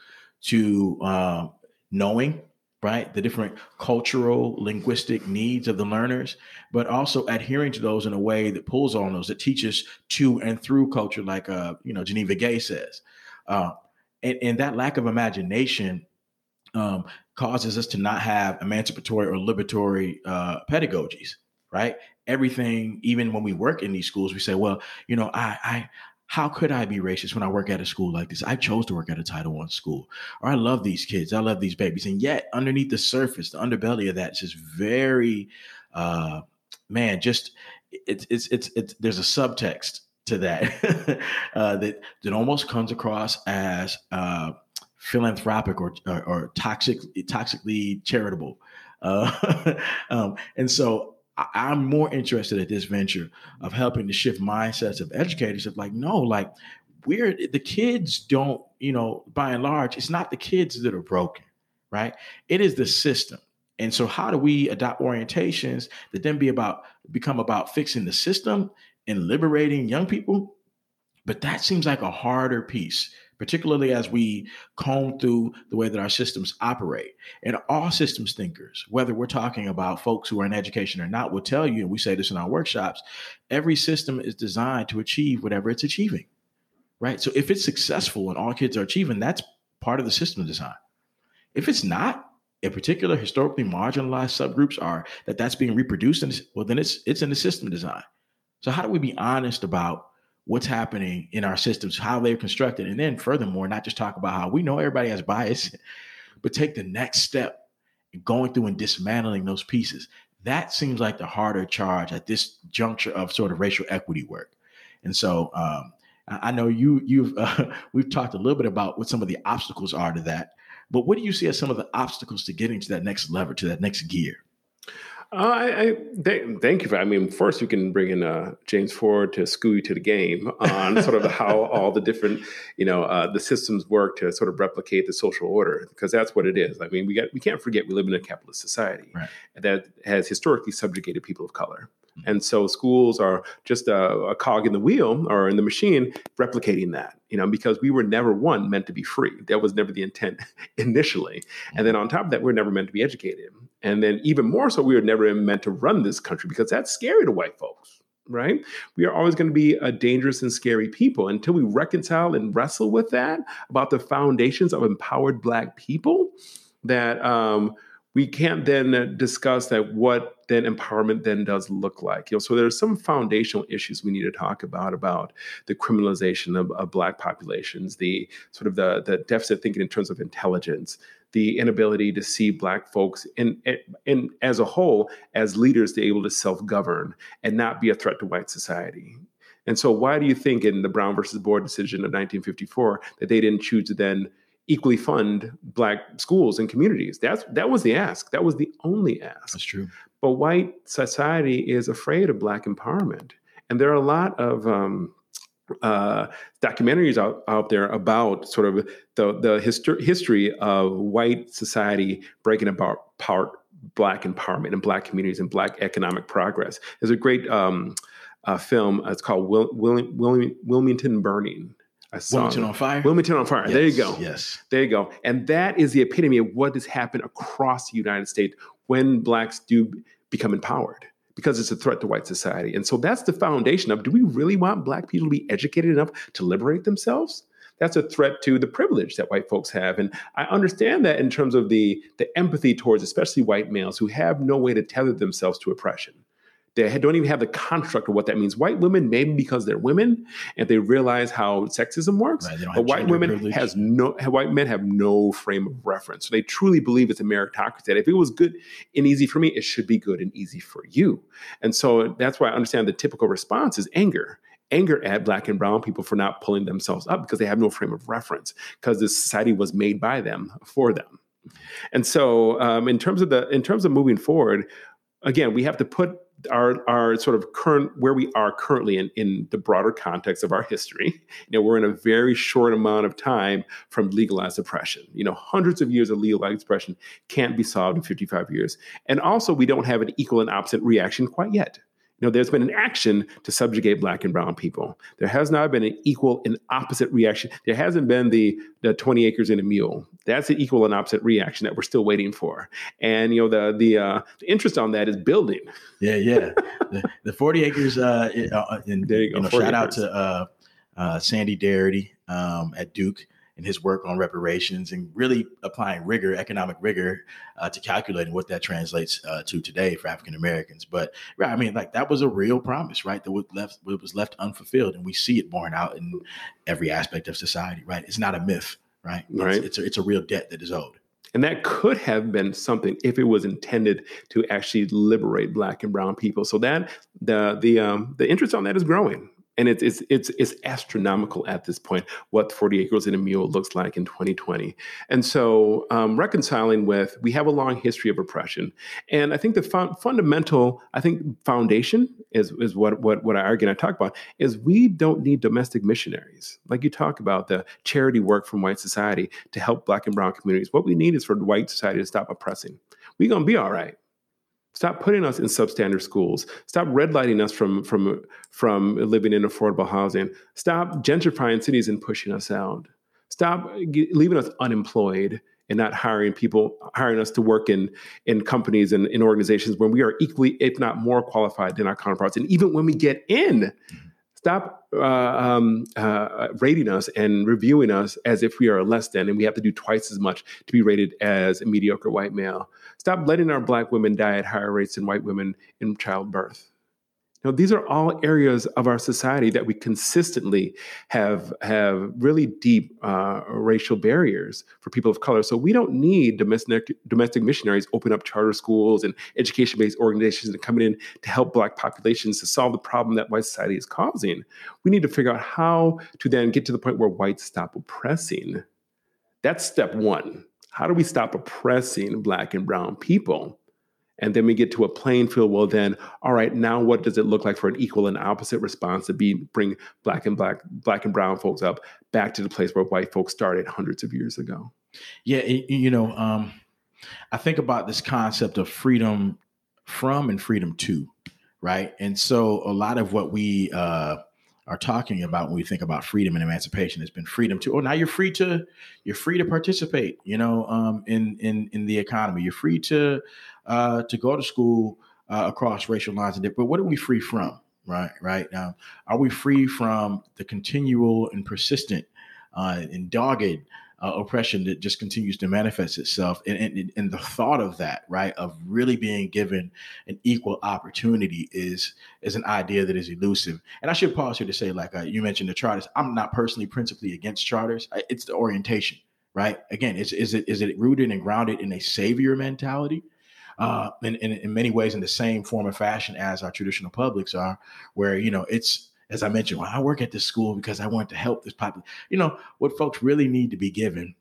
to uh, knowing right? The different cultural linguistic needs of the learners but also adhering to those in a way that pulls on those that teaches to and through culture like uh, you know geneva gay says uh, and, and that lack of imagination um, causes us to not have emancipatory or liberatory uh, pedagogies right everything even when we work in these schools we say well you know i i how could I be racist when I work at a school like this? I chose to work at a Title One school, or I love these kids, I love these babies, and yet underneath the surface, the underbelly of that is just very, uh, man, just it's it's it's it's there's a subtext to that uh, that that almost comes across as uh, philanthropic or, or, or toxic toxically charitable, uh, um, and so I'm more interested at this venture of helping to shift mindsets of educators of like, no, like we're the kids don't, you know, by and large, it's not the kids that are broken, right? It is the system. And so how do we adopt orientations that then be about become about fixing the system and liberating young people? But that seems like a harder piece particularly as we comb through the way that our systems operate. And all systems thinkers, whether we're talking about folks who are in education or not, will tell you, and we say this in our workshops, every system is designed to achieve whatever it's achieving, right? So if it's successful and all kids are achieving, that's part of the system design. If it's not, in particular historically marginalized subgroups are that that's being reproduced, and well, then it's it's in the system design. So how do we be honest about what's happening in our systems, how they're constructed, and then furthermore, not just talk about how we know everybody has bias, but take the next step going through and dismantling those pieces. That seems like the harder charge at this juncture of sort of racial equity work. And so um, I know you you've uh, we've talked a little bit about what some of the obstacles are to that, but what do you see as some of the obstacles to getting to that next lever, to that next gear? Uh, I, I th- thank you for. I mean, first we can bring in uh, James Ford to school you to the game on sort of how all the different, you know, uh, the systems work to sort of replicate the social order because that's what it is. I mean, we got we can't forget we live in a capitalist society right. that has historically subjugated people of color. Mm-hmm. And so schools are just a, a, cog in the wheel or in the machine replicating that, you know, because we were never one meant to be free. That was never the intent initially. Mm-hmm. And then on top of that, we we're never meant to be educated. And then even more so, we were never meant to run this country because that's scary to white folks. Right? We are always going to be a dangerous and scary people until we reconcile and wrestle with that about the foundations of empowered Black people. That um, we can't then discuss that what then empowerment then does look like. You know, so there's some foundational issues we need to talk about about the criminalization of, of black populations, the sort of the, the deficit thinking in terms of intelligence, the inability to see black folks in, in as a whole as leaders to be able to self-govern and not be a threat to white society. And so why do you think in the Brown versus Board decision of 1954 that they didn't choose to then equally fund black schools and communities. That's that was the ask. That was the only ask. That's true. But white society is afraid of black empowerment, and there are a lot of um, uh, documentaries out, out there about sort of the the histor- history of white society breaking apart black empowerment and black communities and black economic progress. There's a great um, uh, film. It's called Wil- Wil- Wil- Wilmington Burning I saw Wilmington on Fire. Wilmington on Fire. Yes, there you go. Yes. There you go. And that is the epitome of what has happened across the United States when blacks do become empowered because it's a threat to white society. And so that's the foundation of do we really want black people to be educated enough to liberate themselves? That's a threat to the privilege that white folks have. And I understand that in terms of the, the empathy towards especially white males who have no way to tether themselves to oppression. They don't even have the construct of what that means. White women, maybe because they're women and they realize how sexism works, right, but white women privilege. has no white men have no frame of reference. So they truly believe it's a meritocracy. That if it was good and easy for me, it should be good and easy for you. And so that's why I understand the typical response is anger anger at black and brown people for not pulling themselves up because they have no frame of reference because this society was made by them for them and so um, in terms of the in terms of moving forward again we have to put our our sort of current where we are currently in, in the broader context of our history. You know, we're in a very short amount of time from legalized oppression. You know, hundreds of years of legalized oppression can't be solved in 55 years. And also we don't have an equal and opposite reaction quite yet. Know, there's been an action to subjugate black and brown people. There has not been an equal and opposite reaction. There hasn't been the, the 20 acres and a mule. That's the equal and opposite reaction that we're still waiting for. And, you know, the the, uh, the interest on that is building. Yeah, yeah. the, the 40 acres, uh, uh in, there you go. You know, shout acres. out to uh, uh, Sandy Darity um, at Duke and his work on reparations and really applying rigor, economic rigor, uh, to calculating what that translates uh, to today for African Americans. But right, I mean, like that was a real promise, right? That was left was left unfulfilled, and we see it borne out in every aspect of society, right? It's not a myth, right? Right. It's, it's a, it's a real debt that is owed. And that could have been something if it was intended to actually liberate black and brown people. So that the the um, the interest on that is growing and it's it's it's it's astronomical at this point what 40 acres in a mule looks like in 2020 and so um, reconciling with we have a long history of oppression. And i think the fun, fundamental i think foundation is is what what what i argue and i talk about is we don't need domestic missionaries. Like you talk about the charity work from white society to help black and brown communities. What we need is for white society to stop oppressing. We're going to be all right Stop putting us in substandard schools. Stop redlining us from, from, from living in affordable housing. Stop gentrifying cities and pushing us out. Stop leaving us unemployed and not hiring people, hiring us to work in, in companies and in organizations when we are equally, if not more qualified than our counterparts. And even when we get in, stop uh, um, uh, rating us and reviewing us as if we are less than and we have to do twice as much to be rated as a mediocre white male. Stop letting our black women die at higher rates than white women in childbirth. know, these are all areas of our society that we consistently have have really deep uh, racial barriers for people of color. So we don't need domestic domestic missionaries open up charter schools and education based organizations and coming in to help Black populations to solve the problem that white society is causing. We need to figure out how to then get to the point where whites stop oppressing. That's step one. How do we stop oppressing Black and Brown people? and then we get to a playing field well then all right now what does it look like for an equal and opposite response to be bring black and black black and brown folks up back to the place where white folks started hundreds of years ago yeah you know um, i think about this concept of freedom from and freedom to right and so a lot of what we uh, are talking about when we think about freedom and emancipation. It's been freedom to oh now you're free to you're free to participate you know um, in in in the economy. You're free to uh, to go to school uh, across racial lines and but what are we free from right right? Now are we free from the continual and persistent uh, and dogged uh, oppression that just continues to manifest itself. And, and, and, the thought of that right of really being given an equal opportunity is is an idea that is elusive. And i should pause here to say like uh, you mentioned the charters. I'm not personally principally against charters. It's the orientation right? Again is, is it is it rooted and grounded in a savior mentality? Uh, in, in, in many ways in the same form and fashion as our traditional publics are, where you know it's as I mentioned, well, I work at this school because I want to help this population. You know, what folks really need to be given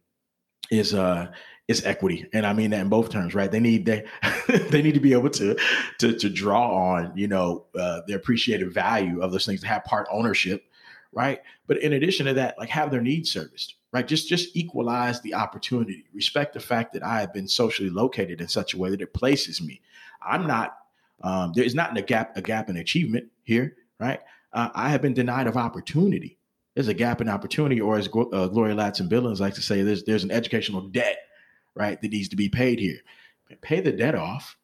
is uh is equity. And I mean that in both terms, right? They need they they need to be able to to to draw on, you know, uh, the appreciated value of those things to have part ownership, right? But in addition to that, like have their needs serviced, right? Just just equalize the opportunity. Respect the fact that I have been socially located in such a way that it places me. I'm not. Um, there is not a gap a gap in achievement here, right? Uh, I have been denied of opportunity. There's a gap in opportunity, or as uh, Gloria Ladson Billings likes to say, there's there's an educational debt, right, that needs to be paid here. Pay the debt off,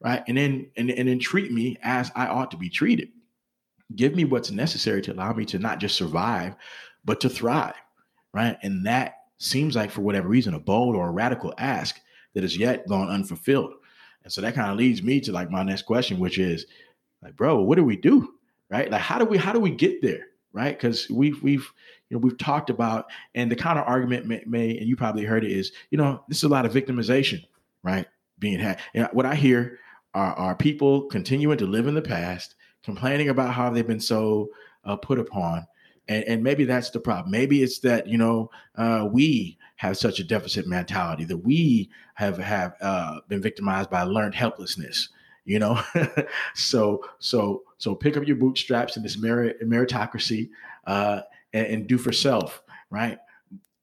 right, and then and, and then treat me as I ought to be treated. Give me what's necessary to allow me to not just survive, but to thrive right? And that seems like, for whatever reason, a bold or a radical ask that has yet gone unfulfilled. And so that kind of leads me to like my next question, which is like, bro, what do we do? Right? Like, how do we how do we get there? Right? Because we've we've you know we've talked about, and the counter argument may, may, and you probably heard it is, you know, this is a lot of victimization, right? Being had. And what I hear are, are people continuing to live in the past, complaining about how they've been so uh, put upon, and, and maybe that's the problem. Maybe it's that you know uh, we have such a deficit mentality that we have have uh, been victimized by learned helplessness. You know, so so so pick up your bootstraps in this merit, meritocracy uh, and, and do for self, right?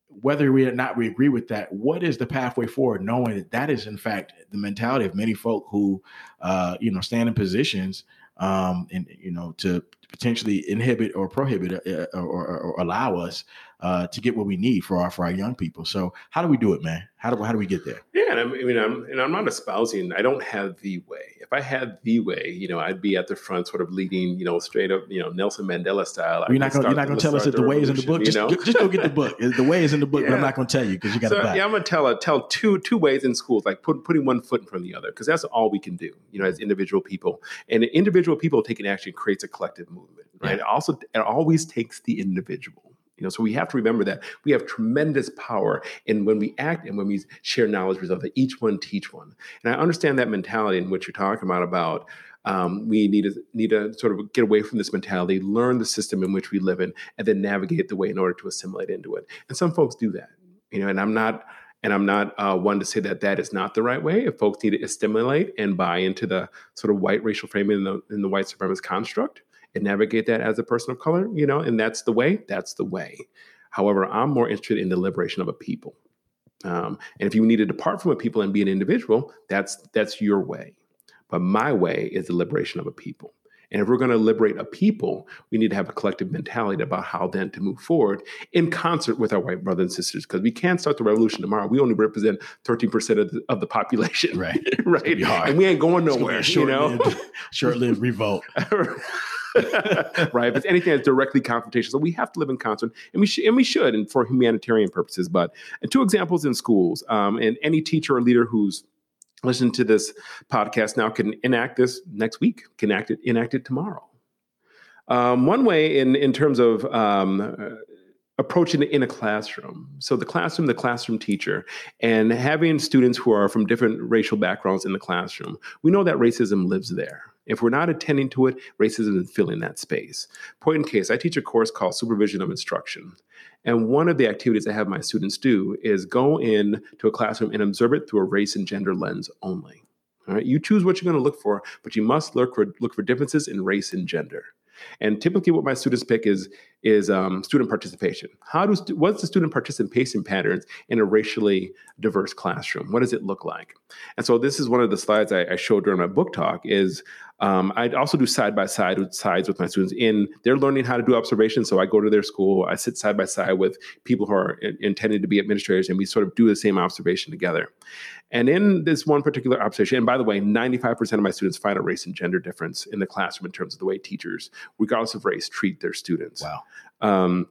Whether we or not we agree with that, what is the pathway forward? Knowing that that is in fact the mentality of many folk who, uh, you know, stand in positions um, and you know to potentially inhibit or prohibit uh, or, or, or, allow us uh, to get what we need for our for our young people. So how do we do it, man? How do how do we get there? Yeah, and I mean, I'm and I'm not espousing. I don't have the way. If I had the way, you know, I'd be at the front, sort of leading, you know, straight up, you know, Nelson Mandela style. You're not gonna you're not gonna tell us that the way is in the book. Just, you know? just go get the book. The way is in the book, yeah. but I'm not gonna tell you because you got to. So, yeah, I'm gonna tell tell two two ways in schools, like put, putting one foot in front of the other, because that's all we can do, you know, as individual people. And individual people taking action creates a collective movement, right? Yeah. It also it always takes the individual you know, so we have to remember that we have tremendous power in when we act and when we share knowledge results. That each one teach one, and I understand that mentality in which you're talking about. About um, we need to need to sort of get away from this mentality, learn the system in which we live in, and then navigate the way in order to assimilate into it. And some folks do that, you know. And I'm not and I'm not uh, one to say that that is not the right way. If folks need to assimilate and buy into the sort of white racial framing in the, in the white supremacist construct, and navigate that as a person of color, you know, and that's the way, that's the way. However, I'm more interested in the liberation of a people. Um, and if you need to depart from a people and be an individual, that's that's your way. But my way is the liberation of a people. And if we're going to liberate a people, we need to have a collective mentality about how then to move forward in concert with our white brothers and sisters. Because we can't start the revolution tomorrow. We only represent 13% of the, of the population. Right. right. And we ain't going nowhere. Short you know? Short lived revolt. right? If it's anything that's directly confrontational, so we have to live in concert, and we should, and we should, and for humanitarian purposes. But and two examples in schools, um, and any teacher or leader who's listening to this podcast now can enact this next week, can act it, enact it tomorrow. Um, one way, in in terms of um, approaching it in a classroom. So the classroom, the classroom teacher, and having students who are from different racial backgrounds in the classroom, we know that racism lives there. If we're not attending to it, racism is filling that space. Point in case, I teach a course called Supervision of Instruction. And one of the activities I have my students do is go in to a classroom and observe it through a race and gender lens only. All right, you choose what you're going to look for, but you must look for look for differences in race and gender. And typically, what my students pick is is um, student participation. How do stu- what's the student participation patterns in a racially diverse classroom? What does it look like? And so, this is one of the slides I, I showed during my book talk. Is um, I also do side by side with sides with my students in they're learning how to do observation. So I go to their school, I sit side by side with people who are in, intended to be administrators, and we sort of do the same observation together. And in this one particular observation, and by the way, 95% of my students find a race and gender difference in the classroom in terms of the way teachers, regardless of race, treat their students. Wow. Um,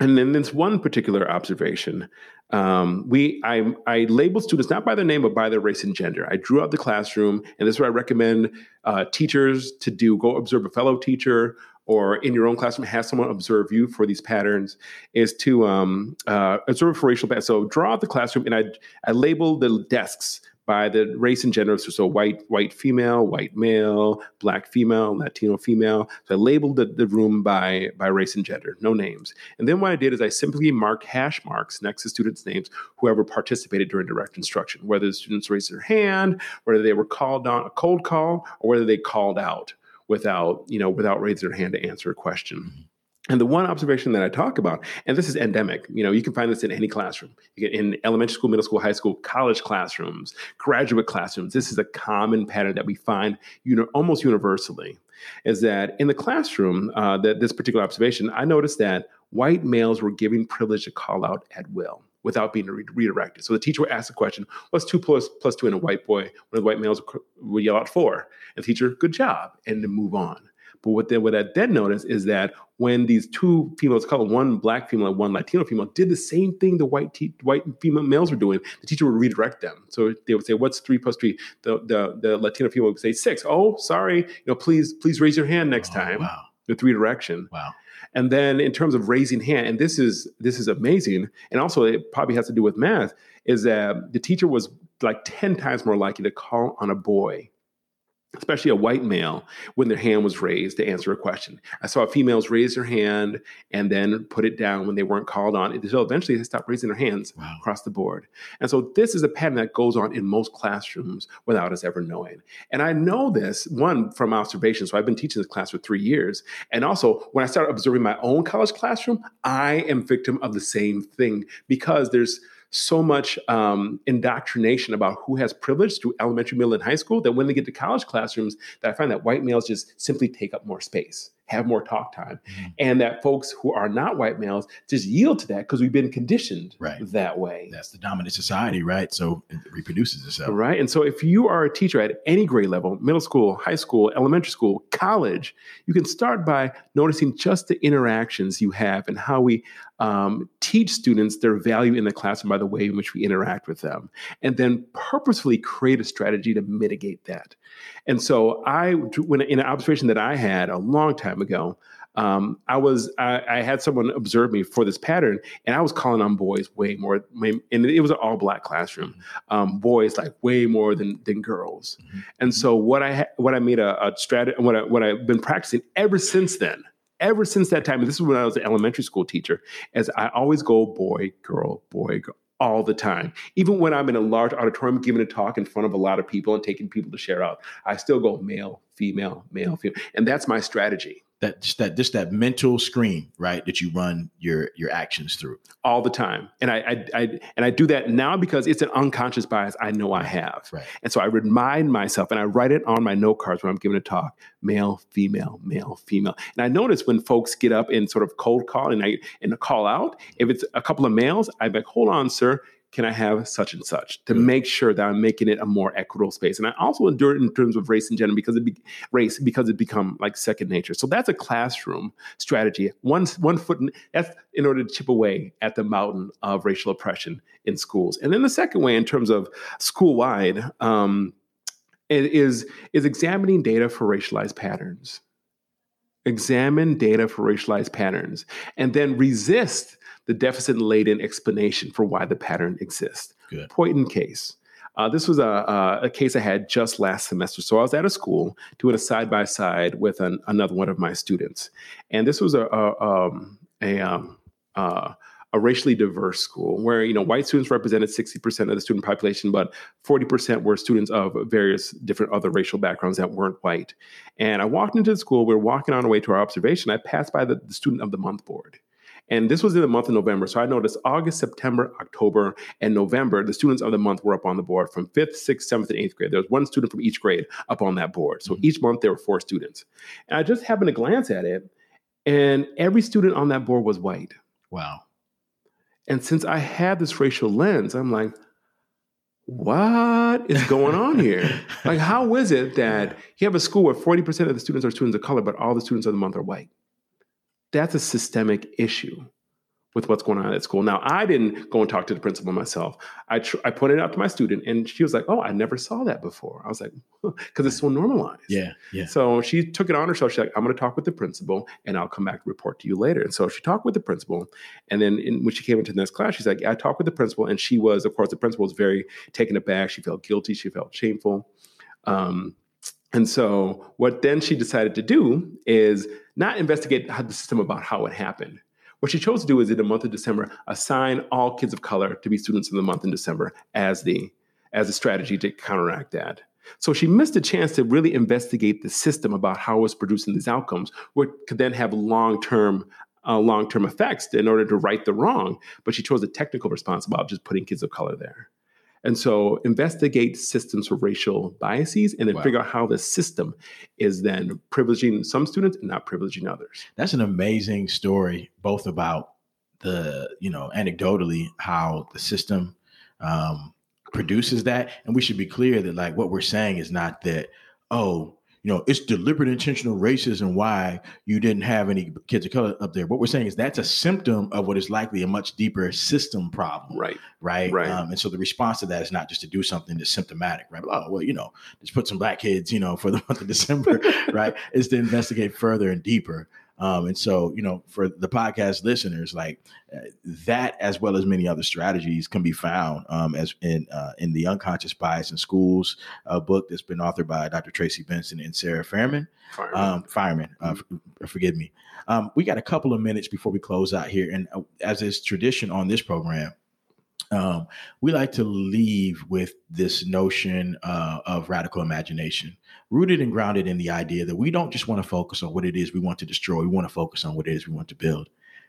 and then this one particular observation, um, we I, I labeled students not by their name but by their race and gender. I drew out the classroom, and this is what I recommend uh, teachers to do: go observe a fellow teacher, or in your own classroom, have someone observe you for these patterns. Is to um, uh, observe for racial patterns. So draw out the classroom, and I I label the desks by the race and gender. So, so white, white female, white male, black female, Latino female. So I labeled the, the room by, by race and gender, no names. And then what I did is I simply marked hash marks next to students' names, whoever participated during direct instruction, whether the students raised their hand, whether they were called on a cold call, or whether they called out without, you know, without raising their hand to answer a question. Mm-hmm. And the one observation that I talk about, and this is endemic, you know, you can find this in any classroom, in elementary school, middle school, high school, college classrooms, graduate classrooms. This is a common pattern that we find uni- almost universally. Is that in the classroom, uh, that this particular observation, I noticed that white males were giving privilege to call out at will without being re- redirected. So the teacher would ask the question, "What's two plus plus two in a white boy?" One of the white males would yell out four, and the teacher, "Good job," and to move on. But what, they, what I did notice is that when these two females color, one black female and one Latino female, did the same thing the white te- white female males were doing, the teacher would redirect them. So they would say, "What's three plus three? The the, the Latino female would say six. Oh, sorry. You know, please please raise your hand next oh, time. Wow. With redirection. Wow. And then in terms of raising hand, and this is this is amazing, and also it probably has to do with math, is that the teacher was like 10 times more likely to call on a boy especially a white male, when their hand was raised to answer a question. I saw females raise their hand and then put it down when they weren't called on until eventually they stopped raising their hands wow. across the board. And so this is a pattern that goes on in most classrooms without us ever knowing. And I know this, one, from observation. So I've been teaching this class for three years. And also, when I started observing my own college classroom, I am victim of the same thing because there's so much um, indoctrination about who has privilege through elementary, middle, and high school that when they get to college classrooms, that I find that white males just simply take up more space have more talk time. Mm-hmm. And that folks who are not white males just yield to that because we've been conditioned right. that way. That's the dominant society, right? So it reproduces itself. Right. And so if you are a teacher at any grade level, middle school, high school, elementary school, college, you can start by noticing just the interactions you have and how we um, teach students their value in the classroom by the way in which we interact with them. And then purposefully create a strategy to mitigate that. And so I, when in an observation that I had a long time ago, um, I was I, I, had someone observe me for this pattern, and I was calling on boys way more, and it was an all black classroom. Mm-hmm. Um, boys like way more than than girls. Mm-hmm. And so what I ha- what I made a, a strategy, what I, what I've been practicing ever since then, ever since that time. This is when I was an elementary school teacher, as I always go boy, girl, boy, girl all the time. Even when I'm in a large auditorium giving a talk in front of a lot of people and taking people to share out, I still go male, female, male, female. And that's my strategy that just that just that mental screen right that you run your your actions through. All the time. And I, I, I and i do that now because it's an unconscious bias i know i have. Right. and so i remind myself and i write it on my note cards when i'm giving a talk male female male female. And i notice when folks get up and sort of cold call and i and call out if it's a couple of males i'm like hold on sir can I have such and such to make sure that I'm making it a more equitable space? And I also endure it in terms of race and gender because it be, race because it become like second nature. So that's a classroom strategy. One one foot in, that's in order to chip away at the mountain of racial oppression in schools. And then the second way, in terms of school wide, um, is is examining data for racialized patterns examine data for racialized patterns, and then resist the deficit laden explanation for why the pattern exists. Good. Point in case. Uh, this was a, a, a, case I had just last semester. So I was at a school doing a side by side with an, another one of my students, and this was a a, um, a, um, uh, a racially diverse school where you know white students represented 60% of the student population but 40% were students of various different other racial backgrounds that weren't white and i walked into the school we were walking on our way to our observation i passed by the, the student of the month board and this was in the month of November. So I noticed August, September, October, and November, the students of the month were up on the board from fifth, sixth, seventh, and eighth grade. There was one student from each grade up on that board. So mm-hmm. each month there were four students. And I just happened to glance at it, and every student on that board was white. Wow. And since I had this racial lens, I'm like, what is going on here? like, how is it that you have a school where 40% of the students are students of color, but all the students of the month are white? That's a systemic issue with what's going on at school. Now, I didn't go and talk to the principal myself. I tr- I pointed out to my student, and she was like, "Oh, I never saw that before." I was like, "Because it's so normalized." Yeah, yeah. So she took it on herself. She's like, "I'm going to talk with the principal, and I'll come back and report to you later." And so she talked with the principal, and then in, when she came into the next class, she's like, "I talked with the principal," and she was, of course, the principal was very taken aback. She felt guilty. She felt shameful. Um, and so what then she decided to do is not investigate the system about how it happened what she chose to do is in the month of December, assign all kids of color to be students of the month in December as the as a strategy to counteract that. So she missed a chance to really investigate the system about how it was producing these outcomes, which could then have long-term uh, long-term effects in order to right the wrong. But she chose a technical response about just putting kids of color there. And so investigate systems for racial biases and then wow. figure out how the system is then privileging some students and not privileging others. That's an amazing story, both about the, you know, anecdotally, how the system um, produces that. And we should be clear that, like, what we're saying is not that, oh, you know, it's deliberate intentional racism why you didn't have any kids of color up there. What we're saying is that's a symptom of what is likely a much deeper system problem. Right. Right. Right. Um, and so the response to that is not just to do something that's symptomatic, right? Oh, well, you know, just put some black kids, you know, for the month of December, right? Is to investigate further and deeper. Um, and so, you know, for the podcast listeners, like uh, that, as well as many other strategies, can be found um, as in uh, in the Unconscious Bias in Schools uh, book that's been authored by Dr. Tracy Benson and Sarah Fiarman. Fireman, um, Fireman uh, mm-hmm. f- forgive me. Um, we got a couple of minutes before we close out here, and uh, as is tradition on this program, um, we like to leave with this notion uh, of radical imagination, rooted and grounded in the idea that we don't just want to focus on what it is we want to destroy, we want to focus on what it is we want to build.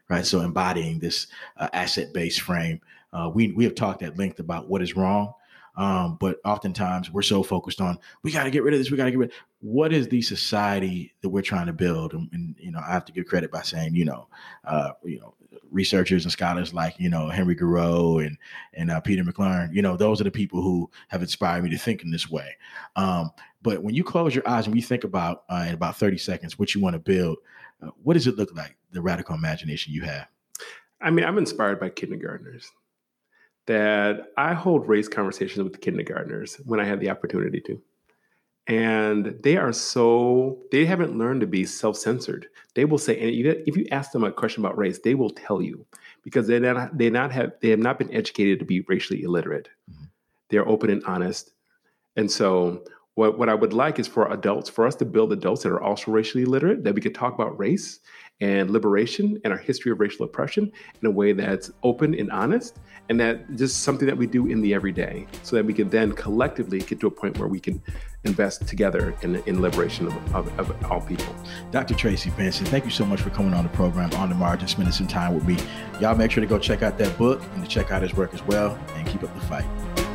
Right. So embodying this uh, asset based frame, uh, we, we have talked at length about what is wrong. Um, but oftentimes we're so focused on we got to get rid of this. We got to get rid. What is the society that we're trying to build? And, and, you know, I have to give credit by saying, you know, uh, you know, researchers and scholars like you know Henry Giroux and and uh, Peter McLaren. You know, those are the people who have inspired me to think in this way. Um, but when you close your eyes and you think about uh, in about thirty seconds what you want to build, uh, what does it look like? The radical imagination you have. I mean, I'm inspired by kindergartners. That I hold race conversations with the kindergartners when I have the opportunity to. And they are so they haven't learned to be self-censored. They will say and if you ask them a question about race they will tell you because they not they not have they have not been educated to be racially illiterate. Mm-hmm. they're open and honest. And so what, what I would like is for adults, for us to build adults that are also racially literate, that we could talk about race and liberation and our history of racial oppression in a way that's open and honest, and that just something that we do in the everyday, so that we can then collectively get to a point where we can invest together in, in liberation of, of, of all people. Dr. Tracy Benson, thank you so much for coming on the program on the margin, spending some time with me. Y'all make sure to go check out that book and to check out his work as well, and keep up the fight.